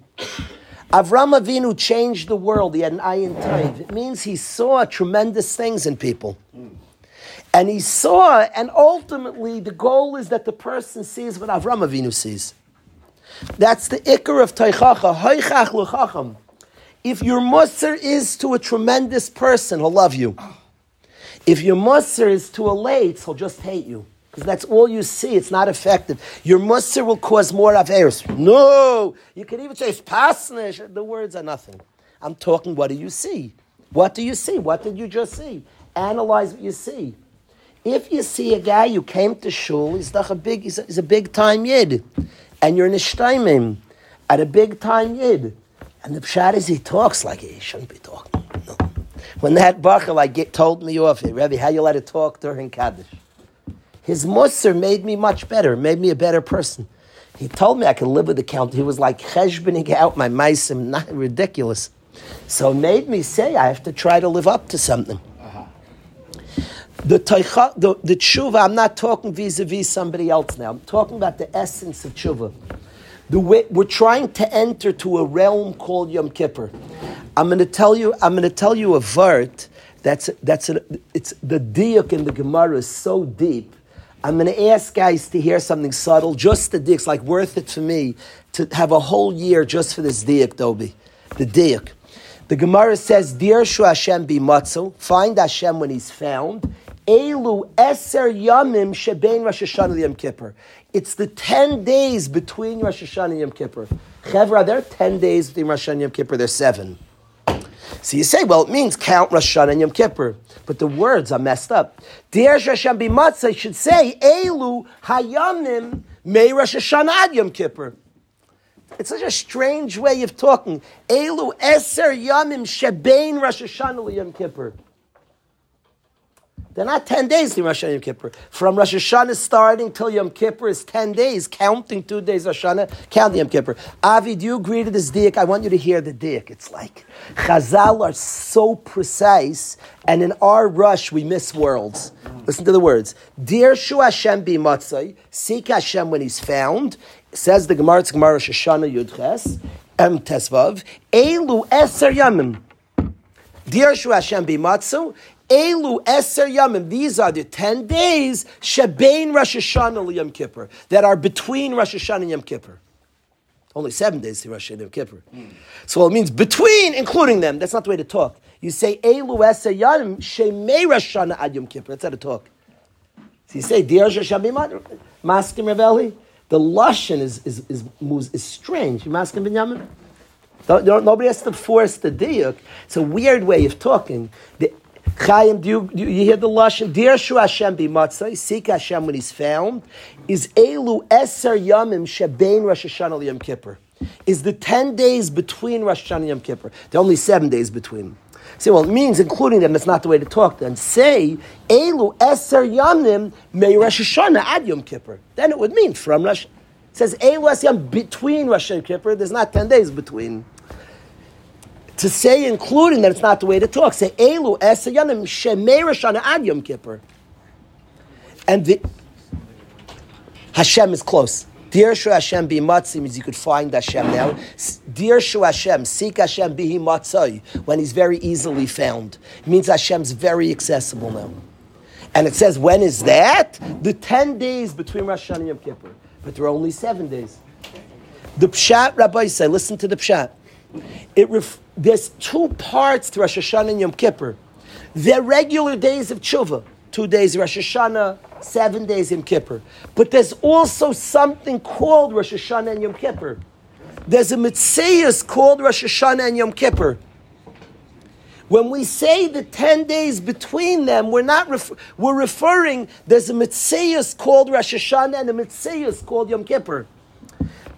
Avram Avinu changed the world. He had an eye in taiv. It means he saw tremendous things in people. And he saw, and ultimately the goal is that the person sees what Avram Avinu sees. That's the ikar of Teichacha, Hoichach L'chacham. If your musr is to a tremendous person, he'll love you. If your musr is to a late, he'll just hate you. Because that's all you see. It's not effective. Your musr will cause more averis. No! You can even say, it's pasnish. The words are nothing. I'm talking, what do you see? What do you see? What did you just see? Analyze what you see. If you see a guy who came to shul, he's a big, he's a, he's a big time yid, and you're in nishtaimim at a big time yid, and the pshat is he talks like he shouldn't be talking. No. When that bacher like get, told me off, hey, Rebbe, how you let it talk during Kaddish? His musr made me much better, made me a better person. He told me I could live with the count. He was like cheshbening out my meisim, not ridiculous. So it made me say I have to try to live up to something. Uh-huh. The, teicha, the, the tshuva, I'm not talking vis-a-vis somebody else now. I'm talking about the essence of tshuva. The way, we're trying to enter to a realm called Yom Kippur. I'm going to tell you. I'm going to tell you a vert. That's that's a, it's the diuk in the Gemara is so deep. I'm going to ask guys to hear something subtle, just the diuk. Like worth it to me to have a whole year just for this diuk, Dobi. The diuk. The Gemara says, "Dirshu Hashem be matzo, find Hashem when He's found." Elu eser yamim shebein Rosh Hashanah Yom Kippur. It's the 10 days between Rosh Hashanah and Yom Kippur. Chevra, there are 10 days between Rosh Hashanah and Yom Kippur, there's seven. So you say, well, it means count Rosh Hashanah and Yom Kippur. But the words are messed up. Dear Hashem b'matzah should say, Elu hayamim may Rosh Hashanah Yom Kippur. It's such a strange way of talking. Elu eser yamim shebein Rosh Hashanah Yom Kippur. They're not 10 days in Rosh Hashanah Yom Kippur. From Rosh Hashanah starting till Yom Kippur is 10 days, counting two days Rosh Hashanah, counting Yom Kippur. Avi, do you agree to this diak? I want you to hear the diak. It's like Chazal are so precise, and in our rush we miss worlds. Listen to the words. Dirshu Hashem be matzai, seek Hashem when he's found. Says the Gemara, it's Gemara Rosh Hashanah Yudches, Em Tesvav, Elu Eser Yamim. Dirshu Hashem be matzu, Elu Eser Yamim. These are the ten days Shebein Rosh Hashanah Yom Kippur that are between Rosh Hashanah and Yom Kippur. Only seven days to Rosh Hashanah Yom Kippur. Mm. So it means between, including them. That's not the way to talk. You say Elu Eser Yamim Shemei Rosh Hashanah Ad Yom Kippur. That's how to talk. So you say Dear Rosh Hashanah Maskim Raveli. The lashon is is, is is, is strange. Maskim Binyamin. Nobody has to force the diuk. It's a weird way of talking. The, Chaim, do you, do you hear the lashon? Dirshu Hashem be matzai, seek Hashem when He's found. Is elu eser yamim shebein Rosh Hashanah Yom Kippur? Is the ten days between Rosh Hashanah and Yom Kippur? There are only seven days between. See, well, it means including them. That's not the way to talk. Then say elu eser yamim may Rosh Hashanah ad Yom Kippur. Then it would mean from Rosh. It says elu eser yam between Rosh Hashanah and Kippur. There's not ten days between to say including that it's not the way to talk. Say Elu Esayanim Shemei Rashana Ad Yom Kippur. And the Hashem is close. Dirshu Hashem be matzim means you could find Hashem now. Dirshu Hashem, seek Hashem be matzai when he's very easily found. It means Hashem's very accessible now. And it says, when is that? The 10 days between Rosh Hashanah and Yom Kippur. But there are only seven days. The Pshat, Rabbi say, listen to the Pshat. It there's two parts to Rosh Hashanah and Yom Kippur. They're regular days of tshuva. Two days Rosh Hashanah, seven days Yom Kippur. But there's also something called Rosh Hashanah and Yom Kippur. There's a mitzvah called Rosh Hashanah and Yom Kippur. When we say the 10 days between them, we're not ref- we're referring, there's a mitzvah called Rosh Hashanah and a mitzvah called Yom Kippur.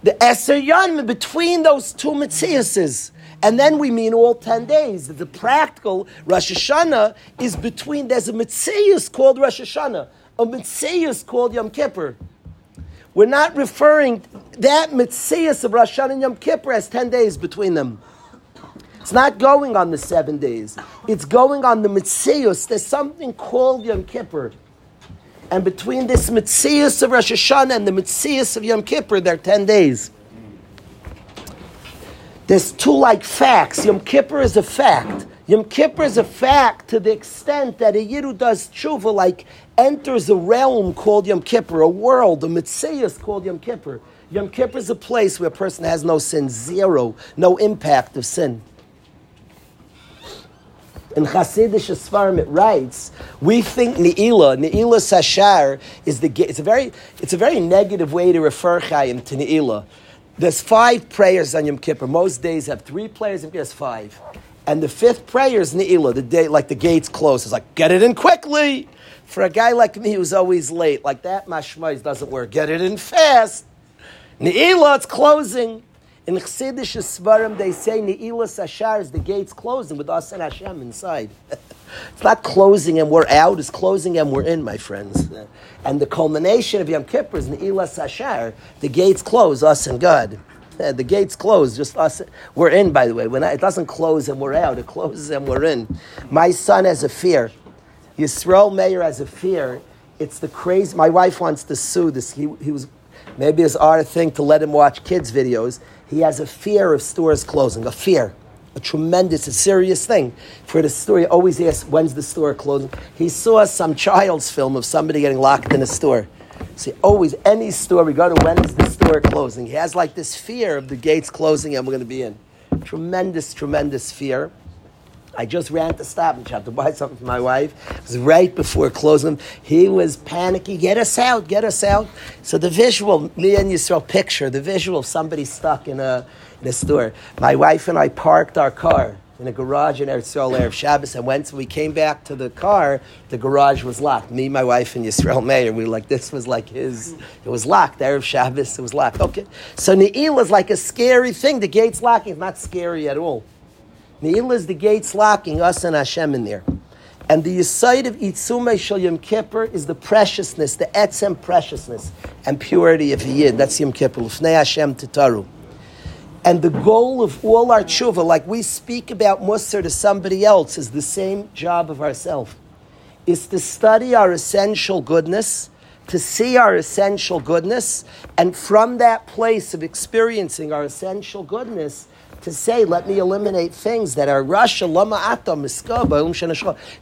The Eser Yom between those two mitzvahs And then we mean all 10 days. The practical Rosh Hashanah is between, there's a Mitzvah called Rosh Hashanah, a Mitzvah called Yom Kippur. We're not referring that Mitzvah of Rosh Hashanah and Yom Kippur as 10 days between them. It's not going on the seven days. It's going on the Mitzvahs. There's something called Yom Kippur. And between this Mitzvahs of Rosh Hashanah and the Mitzvahs of Yom Kippur, there are 10 days. There's two like facts. Yom Kippur is a fact. Yom Kippur is a fact to the extent that a Yid who does tshuva, like, enters a realm called Yom Kippur, a world, a mitzvah called Yom Kippur. Yom Kippur is a place where a person has no sin, zero, no impact of sin. In Hasidic Svarim it writes, we think Ne'ilah, Ne'ilah Sashar, is the it's a very it's a very negative way to refer Chaim to Ne'ilah. There's five prayers on Yom Kippur. Most days have three prayers, and there's five. And the fifth prayer is Ne'ilah, the day like the gates close. It's like, get it in quickly. For a guy like me who's always late, like that mashmais doesn't work. Get it in fast. Ne'ilah, it's closing. In Chassidish Svarim, they say Ne'ilah Sashar is the gates closing with us and Hashem inside. it's not closing and we're out, it's closing and we're in, my friends. And the culmination of Yom Kippur is Ne'ilah Sashar. The gates close, us and God. The gates close, just us. We're in, by the way. When it doesn't close and we're out, it closes and we're in. My son has a fear. Yisrael Meir has a fear. It's the crazy. My wife wants to sue this. He, he was maybe it's our thing to let him watch kids' videos. He has a fear of stores closing, a fear. A tremendous, a serious thing. For the store, always asks, when's the store closing? He saw some child's film of somebody getting locked in a store. See, always, any store, to when is the store closing? He has like this fear of the gates closing and we're going to be in. Tremendous, tremendous fear. I just ran to Stop and Shop to buy something for my wife. It was right before closing. He was panicky. Get us out, get us out. So the visual, me and Yisrael picture, the visual of somebody stuck in a, in a store. My wife and I parked our car in a garage in Eretz Yisrael Erev Shabbos, and once we came back to the car, the garage was locked. Me, my wife, and Yisrael Meir, we were like, this was like his, it was locked. Erev Shabbos, it was locked. Okay. So Ne'il is like a scary thing. The gate's locking. It's not scary at all. Ne'il is the gates locking us and Hashem in there. And the Yisaid of Itzume Shal Yom Kippur is the preciousness, the etzem preciousness and purity of the Yid. That's Yom Kippur. L'fnei Hashem Titaru. And the goal of all our tshuva, like we speak about Musar to somebody else, is the same job of ourselves. Is to study our essential goodness, to see our essential goodness, and from that place of experiencing our essential goodness, to say, let me eliminate things that are Rasha, Lama Atam,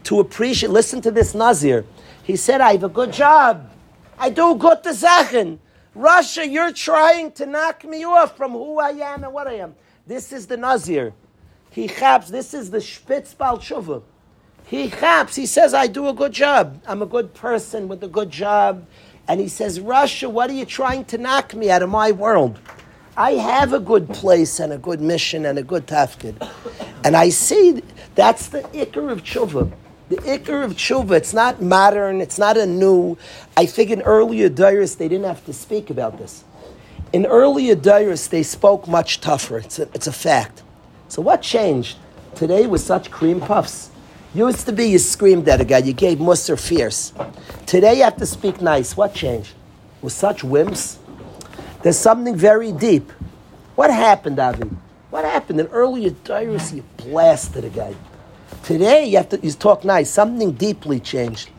to appreciate. Listen to this Nazir. He said, I have a good job. I do good to Zachen. Rasha, you're trying to knock me off from who I am and what I am. This is the Nazir. He chaps, this is the Spitz Bal Tshuva. He chaps, he says, I do a good job. I'm a good person with a good job. And he says, Rasha, what are you trying to knock me out of my world? I have a good place and a good mission and a good tafkid. And I see that's the ikr of tshuva. The Iker of Tshuva, it's not modern, it's not a new. I think in earlier Dairis they didn't have to speak about this. In earlier Dairis they spoke much tougher. It's a, it's a fact. So what changed? Today with such cream puffs. Used to be you screamed at a guy, you gave Musser fierce. Today you have to speak nice. What changed? With such wimps? There's something very deep. What happened, Avi? What happened? In earlier Dairis you blasted a guy. Today, you have to you talk nice. Something deeply changed.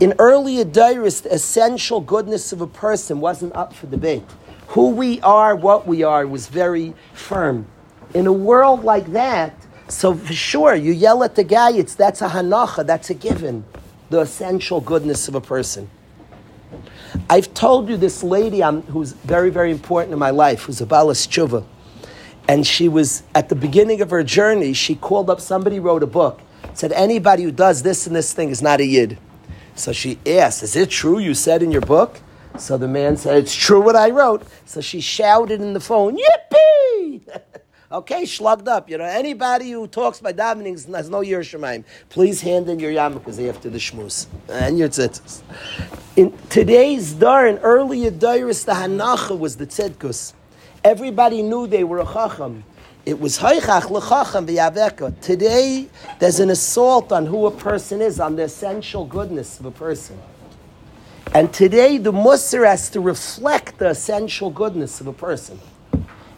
In earlier Dairis, the essential goodness of a person wasn't up for debate. Who we are, what we are, was very firm. In a world like that, so for sure, you yell at the guy, it's that's a hanacha, that's a given. The essential goodness of a person. I've told you this lady um, who's very, very important in my life, who's a balas tshuva and she was at the beginning of her journey. She called up somebody wrote a book. Said anybody who does this and this thing is not a yid. So she asked, "Is it true you said in your book?" So the man said, "It's true what I wrote." So she shouted in the phone, "Yippee!" okay, slugged up. You know, anybody who talks by davenings has no Yerushalayim. Please hand in your yarmulkes after the shmuz and your tzitzis. In today's dar, in earlier dairis, the hanacha was the tzedkus. Everybody knew they were a chacham. It was Haichach L'chacham V'yaveka. Today, there's an assault on who a person is, on the essential goodness of a person. And today, the Musar has to reflect the essential goodness of a person.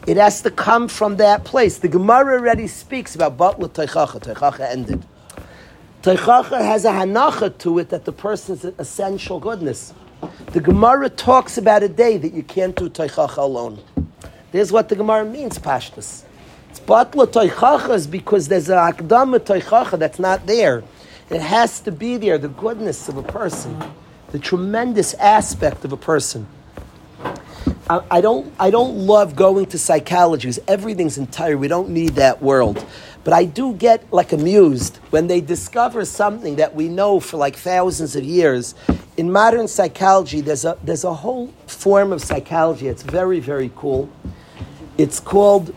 It has to come from that place. The Gemara already speaks about Batla Teichacha. Teichacha ended. Teichacha has a hanacha to it that the person's essential goodness. The Gemara talks about a day that you can't do Teichacha alone. There's what the Gemara means, Pashtus. It's Batla Teichacha is because there's a Akdama Teichacha that's not there. It has to be there, the goodness of a person, the tremendous aspect of a person. I, I don't, I don't love going to psychology because everything's entire. We don't need that world. But I do get like amused when they discover something that we know for like thousands of years. In modern psychology, there's a, there's a whole form of psychology. It's very, very cool. It's called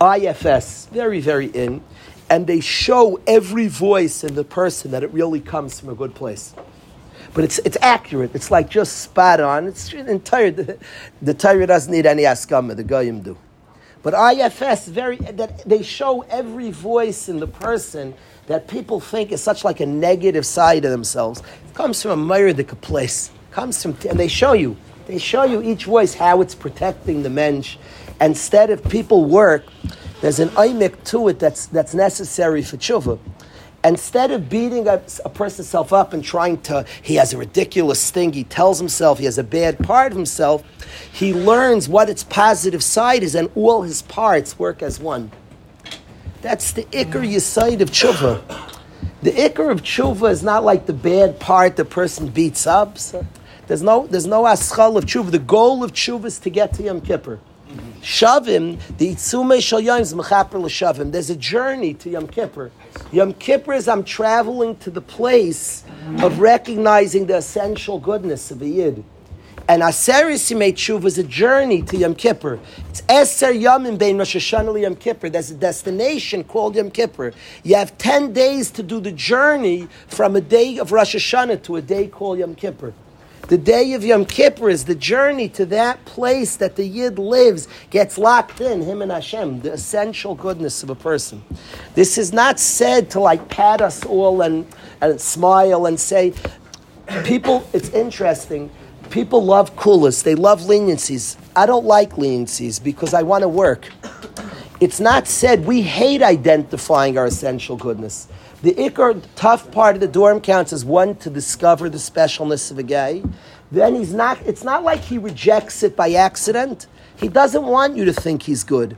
IFS, very, very in. And they show every voice in the person that it really comes from a good place but it's it's accurate. It's like just spot on. It's entire the, the Torah doesn't need any askama. The goyim do. But IFS very that they show every voice in the person that people think is such like a negative side of themselves. It comes from a myrdic place. It comes from and they show you. They show you each voice how it's protecting the mensch. Instead of people work, there's an imik to it that's that's necessary for tshuva instead of beating a, a person's self up and trying to, he has a ridiculous thing, he tells himself he has a bad part of himself, he learns what its positive side is, and all his parts work as one. That's the ikr yisaid of tshuva. The ikr of tshuva is not like the bad part the person beats up. So there's no, there's no aschal of tshuva. The goal of tshuva is to get to Yom Kippur. Shavim, the Itzume Shal Yom is Mechaper L'Shavim. There's a journey to Yom Kippur. Yom Kippur is I'm traveling to the place of recognizing the essential goodness of a Yid. And Aseris Yimei Tshuva is a journey to Yom Kippur. It's Eser Yomim Bein Rosh Hashanah Yom Kippur. There's a destination called Yom Kippur. You have 10 days to do the journey from a day of Rosh Hashanah to a day called Yom Kippur. The day of Yom Kippur is the journey to that place that the Yid lives, gets locked in, him and Hashem, the essential goodness of a person. This is not said to like pat us all and, and smile and say, people, it's interesting. People love coolers, they love leniencies. I don't like leniencies because I want to work. It's not said we hate identifying our essential goodness. The ikr tough part of the dorm counts is one to discover the specialness of a guy. Then he's not. It's not like he rejects it by accident. He doesn't want you to think he's good.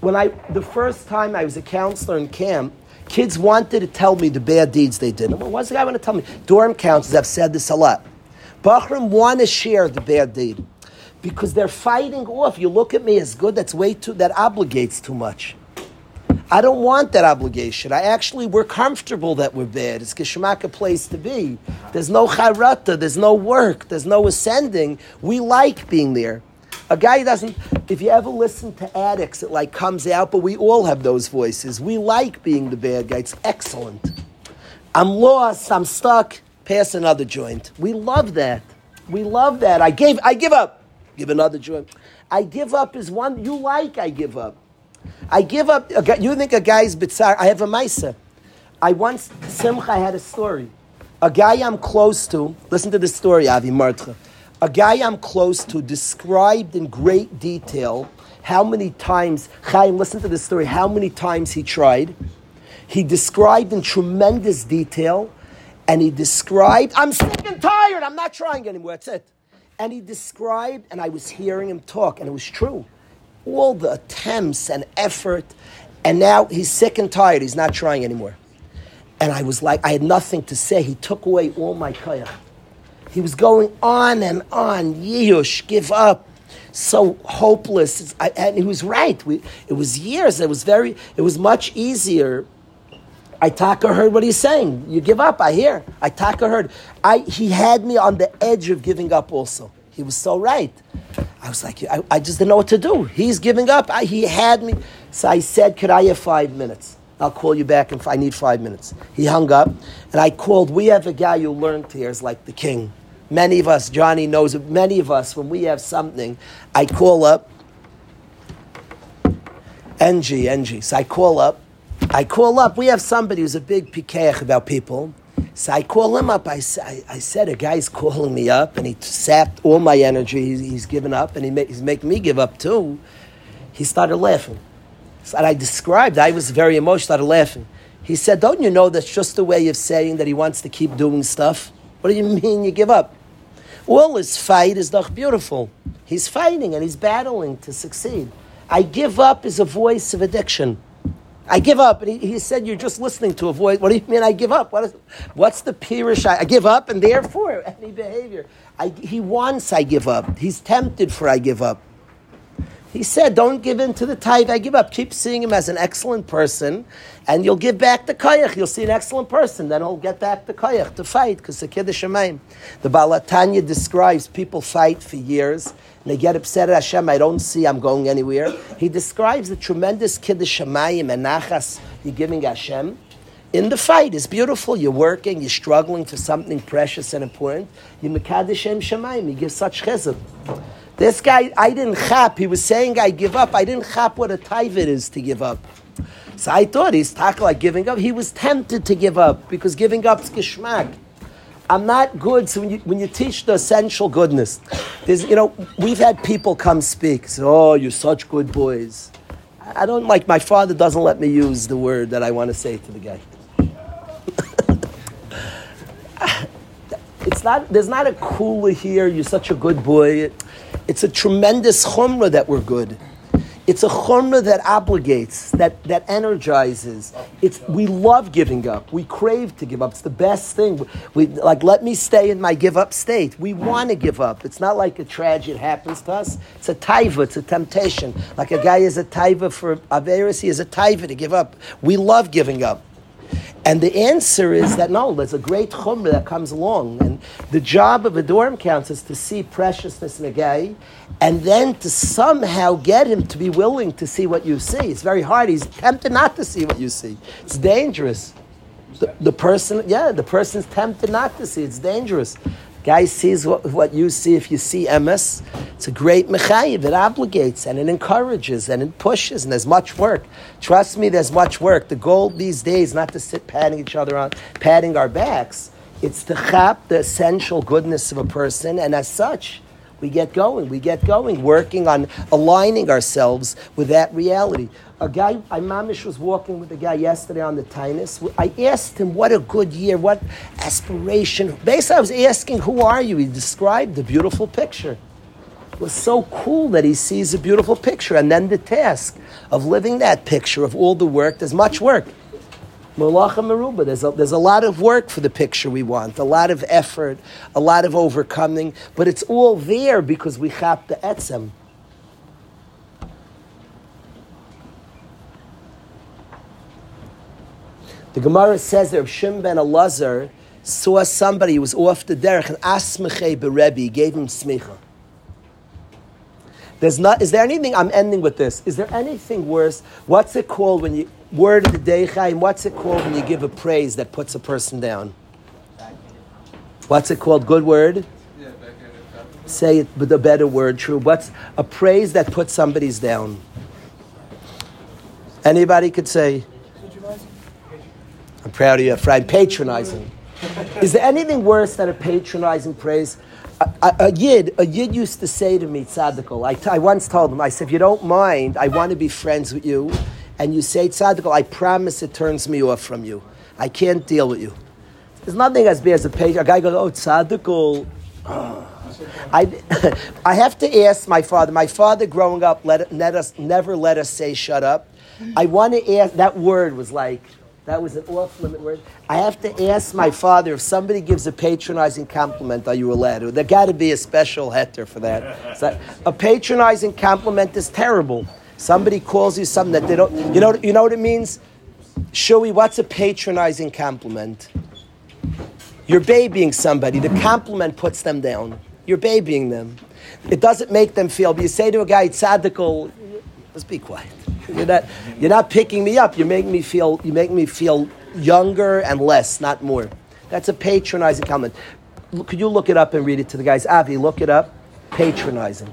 When I the first time I was a counselor in camp, kids wanted to tell me the bad deeds they did. Well, what's the guy want to tell me? Dorm counselors have said this a lot. Bachram want to share the bad deed because they're fighting off. You look at me as good. That's way too. That obligates too much. I don't want that obligation. I actually, we're comfortable that we're bad. It's Geshmak a place to be. There's no charata, there's no work, there's no ascending. We like being there. A guy doesn't, if you ever listen to addicts, it like comes out, but we all have those voices. We like being the bad guy. It's excellent. I'm lost, I'm stuck, pass another joint. We love that. We love that. I gave, I give up. Give another joint. I give up is one you like, I give up. I give up. You think a guy's bitzar? I have a ma'isa. I once Simcha had a story. A guy I'm close to. Listen to this story, Avi Martra. A guy I'm close to described in great detail how many times Chaim. Listen to this story. How many times he tried. He described in tremendous detail, and he described. I'm sick and tired. I'm not trying anymore. That's it. And he described, and I was hearing him talk, and it was true all the attempts and effort, and now he's sick and tired. He's not trying anymore. And I was like, I had nothing to say. He took away all my kaya. He was going on and on. Yush, give up. So hopeless. I, and he was right. We, it was years. It was very. It was much easier. I taka heard what he's saying. You give up. I hear. I taka heard. I he had me on the edge of giving up. Also, he was so right. I was like, I, I, just didn't know what to do. He's giving up. I, he had me. So I said, Could I have five minutes? I'll call you back if I need five minutes. He hung up, and I called. We have a guy who learned here is like the king. Many of us, Johnny knows it, many of us, when we have something, I call up NG, NG. So I call up. I call up. We have somebody who's a big pikeach about people. So I call him up. I, I, I, said, a guy's calling me up, and he sapped all my energy. He's, he's given up, and he make, he's making me give up too. He started laughing. So I described, I was very emotional, started laughing. He said, Don't you know that's just a way of saying that he wants to keep doing stuff? What do you mean you give up? All his fight is doch beautiful. He's fighting and he's battling to succeed. I give up is a voice of addiction. I give up. And he, he, said, You're just listening to a voice. What do you mean I give up? What is, what's the pirish? I, I, give up, and therefore, any behavior. I, he wants I give up. He's tempted for I give up. He said, Don't give in to the tithe, I give up. Keep seeing him as an excellent person, and you'll give back the koyach. You'll see an excellent person, then he'll get back the koyach to fight, because the Kiddush Shemayim. The Baal HaTanya describes people fight for years they get upset at Hashem, I don't see I'm going anywhere. He describes the tremendous kiddush Shemayim and nachas you're giving Hashem. In the fight, it's beautiful. You're working, you're struggling for something precious and important. You mekadesh Shem Shemayim, you give such chesed. This guy, I didn't chap. He was saying, I give up. I didn't chap what a tithe is to give up. So I thought he's talking like giving up. He was tempted to give up because giving up is geschmack. I'm not good. So when you, when you teach the essential goodness, there's, you know, we've had people come speak. Say, oh, you're such good boys. I don't like, my father doesn't let me use the word that I want to say to the guy. it's not, there's not a cooler here, you're such a good boy. It's a tremendous chumrah that we're good. It's a chumrah that obligates, that, that energizes. It's, we love giving up. We crave to give up. It's the best thing. We, like, let me stay in my give up state. We want to give up. It's not like a tragedy happens to us. It's a taiva, it's a temptation. Like a guy is a taiva for Averis, he is a taiva to give up. We love giving up. And the answer is that no, there's a great chumrah that comes along. And the job of a dorm council is to see preciousness in a guy and then to somehow get him to be willing to see what you see. It's very hard. He's tempted not to see what you see. It's dangerous. The, the person, yeah, the person's tempted not to see. It's dangerous. Guy sees what, what you see. If you see MS, it's a great mechayiv. It obligates and it encourages and it pushes, and there's much work. Trust me, there's much work. The goal these days not to sit patting each other on, patting our backs. It's to chap the essential goodness of a person, and as such, we get going. We get going, working on aligning ourselves with that reality. A guy, I mamish was walking with a guy yesterday on the Tainus. I asked him what a good year, what aspiration. Basically, I was asking, who are you? He described the beautiful picture. It was so cool that he sees a beautiful picture. And then the task of living that picture, of all the work, there's much work. Malacha Meruba. There's a, there's a lot of work for the picture we want, a lot of effort, a lot of overcoming, but it's all there because we chap the etzem. The Gemara says that Shim ben Elazar saw somebody who was off the derech and asmechei berebi gave him smicha. There's not. Is there anything? I'm ending with this. Is there anything worse? What's it called when you word of the day, Chaim? What's it called when you give a praise that puts a person down? What's it called? Good word. Say it with a better word. True. What's a praise that puts somebody's down? Anybody could say. I'm proud of you, Friend. Patronizing. Is there anything worse than a patronizing praise? a, a, yid, a yid used to say to me, Tzadikal, I, t- I once told him, I said, if you don't mind, I want to be friends with you, and you say Tzadikal, I promise it turns me off from you. I can't deal with you. There's nothing as bad as a page. A guy goes, oh, Tzadikal. Oh. I, I have to ask my father. My father, growing up, let, let us never let us say "shut up." I want to ask. That word was like that was an off limit word. I have to ask my father if somebody gives a patronizing compliment, are you allowed to? There got to be a special heter for that. So a patronizing compliment is terrible. Somebody calls you something that they don't. You know. You know what it means. Shui, what's a patronizing compliment? You're babying somebody. The compliment puts them down. You're babying them. It doesn't make them feel. But you say to a guy, "Tzadikal," let's be quiet. You're not, you're not picking me up. You make me feel. You make me feel younger and less, not more. That's a patronizing comment. Could you look it up and read it to the guys? Avi, look it up. Patronizing.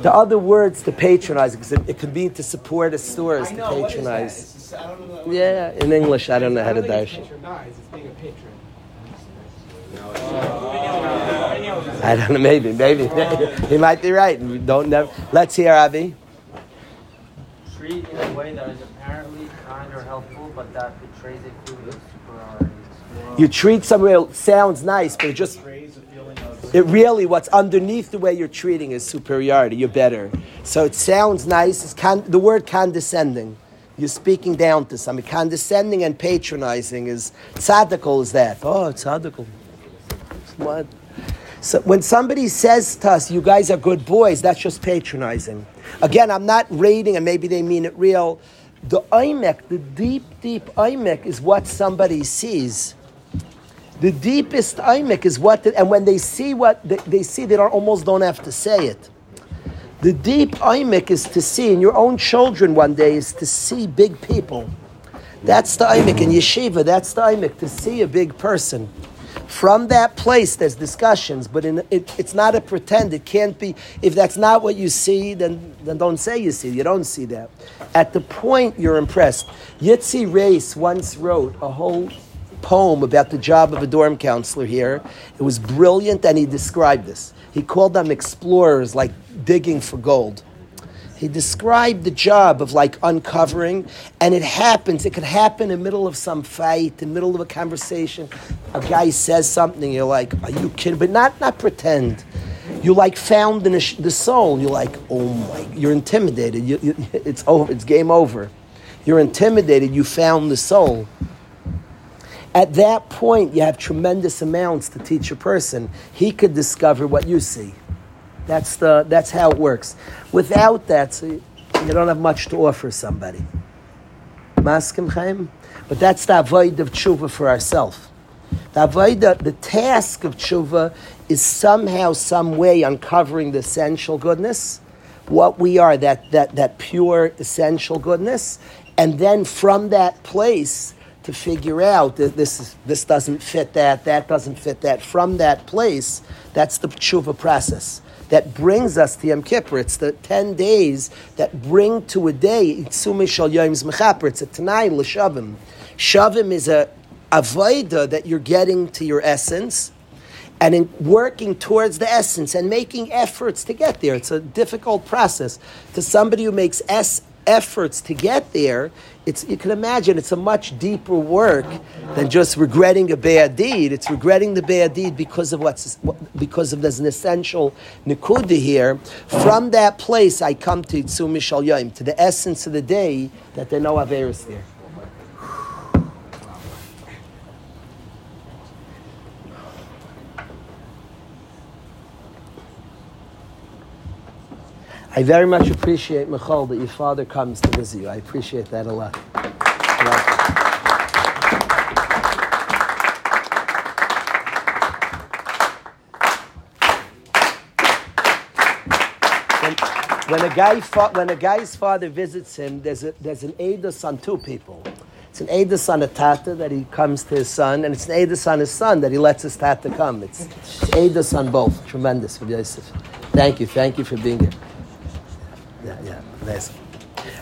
The other words to patronize, because it, it could be to support a store is to patronize. Yeah, in English, I don't know how to dash it. I don't know, maybe, maybe. he might be right. We don't know. Let's hear Avi. Treat in a way that is apparently kind or helpful, but that betrays a feeling of superiority. You treat someone, sounds nice, but it just it really, what's underneath the way you're treating is superiority. You're better. So it sounds nice. Con- the word condescending. You're speaking down to somebody. Condescending and patronizing is tzaddical is that. Oh, tzaddical. What? So when somebody says to us, "You guys are good boys," that's just patronizing. Again, I'm not rating, and maybe they mean it real. The imek, the deep, deep imek, is what somebody sees. The deepest imek is what, the, and when they see what they, they see, they don't, almost don't have to say it. The deep imek is to see, in your own children one day, is to see big people. That's the imek in yeshiva. That's the imek to see a big person. From that place, there's discussions, but in, it, it's not a pretend. It can't be. If that's not what you see, then, then don't say you see. You don't see that. At the point you're impressed. Yitzi Reis once wrote a whole poem about the job of a dorm counselor here. It was brilliant, and he described this. He called them explorers, like digging for gold. He described the job of like uncovering, and it happens. It could happen in the middle of some fight, in the middle of a conversation. A guy says something, you're like, "Are you kidding?" But not not pretend. You like found in the, soul. You're like, "Oh my!" You're intimidated. You, you, it's over. It's game over. You're intimidated. You found the soul. At that point, you have tremendous amounts to teach a person. He could discover what you see. That's, the, that's how it works. Without that, you, don't have much to offer somebody. Maskim Chaim? But that's the avoida of tshuva for ourselves. The avoida, the task of tshuva is somehow, some way uncovering the essential goodness, what we are, that, that, that pure essential goodness, and then from that place, to figure out that this is, this doesn't fit that, that doesn't fit that. From that place, that's the tshuva process that brings us to Yom Kippur. It's the ten days that bring to a day Itzumo Shel Yom's Mechaper. It's a Tanai L'Shavim. Shavim is a avoida that you're getting to your essence and in working towards the essence and making efforts to get there. It's a difficult process. To somebody who makes s efforts to get there, it's, you can imagine it's a much deeper work than just regretting a bad deed. It's regretting the bad deed because of what's because of there's an essential nikuda here. From that place, I come to Itzumo Shel Yom, to the essence of the day that there are no averis there. I very much appreciate, Michal, that your father comes to visit you. I appreciate that a lot. When, a guy when a guy's father visits him, there's a, there's an edus on two people. It's an edus on a tata that he comes to his son, and it's an edus on his son that he lets his tata come. It's edus on both. Tremendous for Yosef. Thank you, thank you for being here. Yeah, yeah, nice.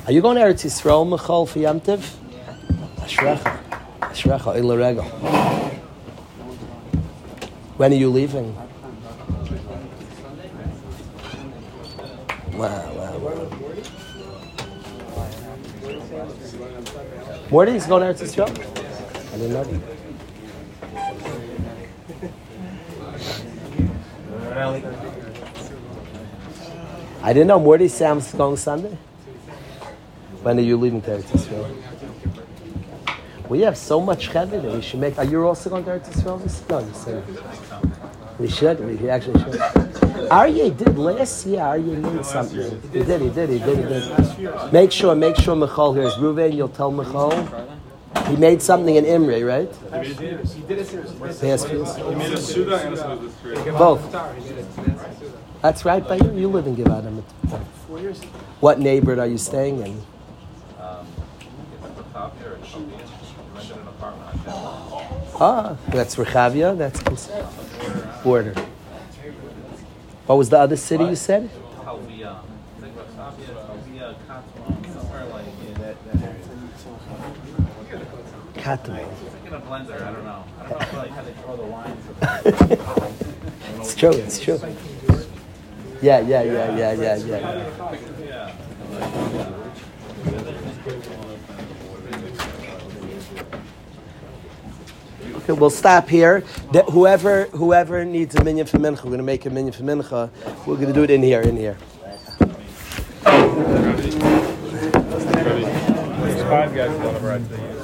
Are you going to Eretz Yisrael, Michal, for Yom Tiv? Ashrecha. Ashrecha, Ilarego. When are you leaving? Wow, wow, wow. Morty's going to Eretz Yisrael? I didn't know that. I didn't know Morty Sam's going Sunday. When are you leaving to Eretz Yisrael? We have so much chevy that we should make. Are you also going to Eretz Yisrael? No, you said we should. We actually should. Aryeh did last year. Aryeh made something. He did. He did. He did. He did. Make sure. Make sure Michal hears. Ruven, you'll tell Michal. He made something in Imre, right? He did it. He did it. Yes. He made a Suda and a Both. That's right by you. You live in Givadim. Four years. What neighborhood are you staying in? Um, Ah, that's Rechavia. That's border. What was the other city you said? Salvia. It's like Wasabi, Salvia, Katzman, somewhere like in that, that area. Katamon. It's like in a blender. I don't know. I don't know like how they throw the wines. It's true. It's true. Yeah, yeah, yeah, yeah, yeah, yeah. Okay, we'll stop here. That whoever whoever needs a minyan for mincha, we're going to make a minyan for mincha. We're going to do it in here, in here. Five guys want to ride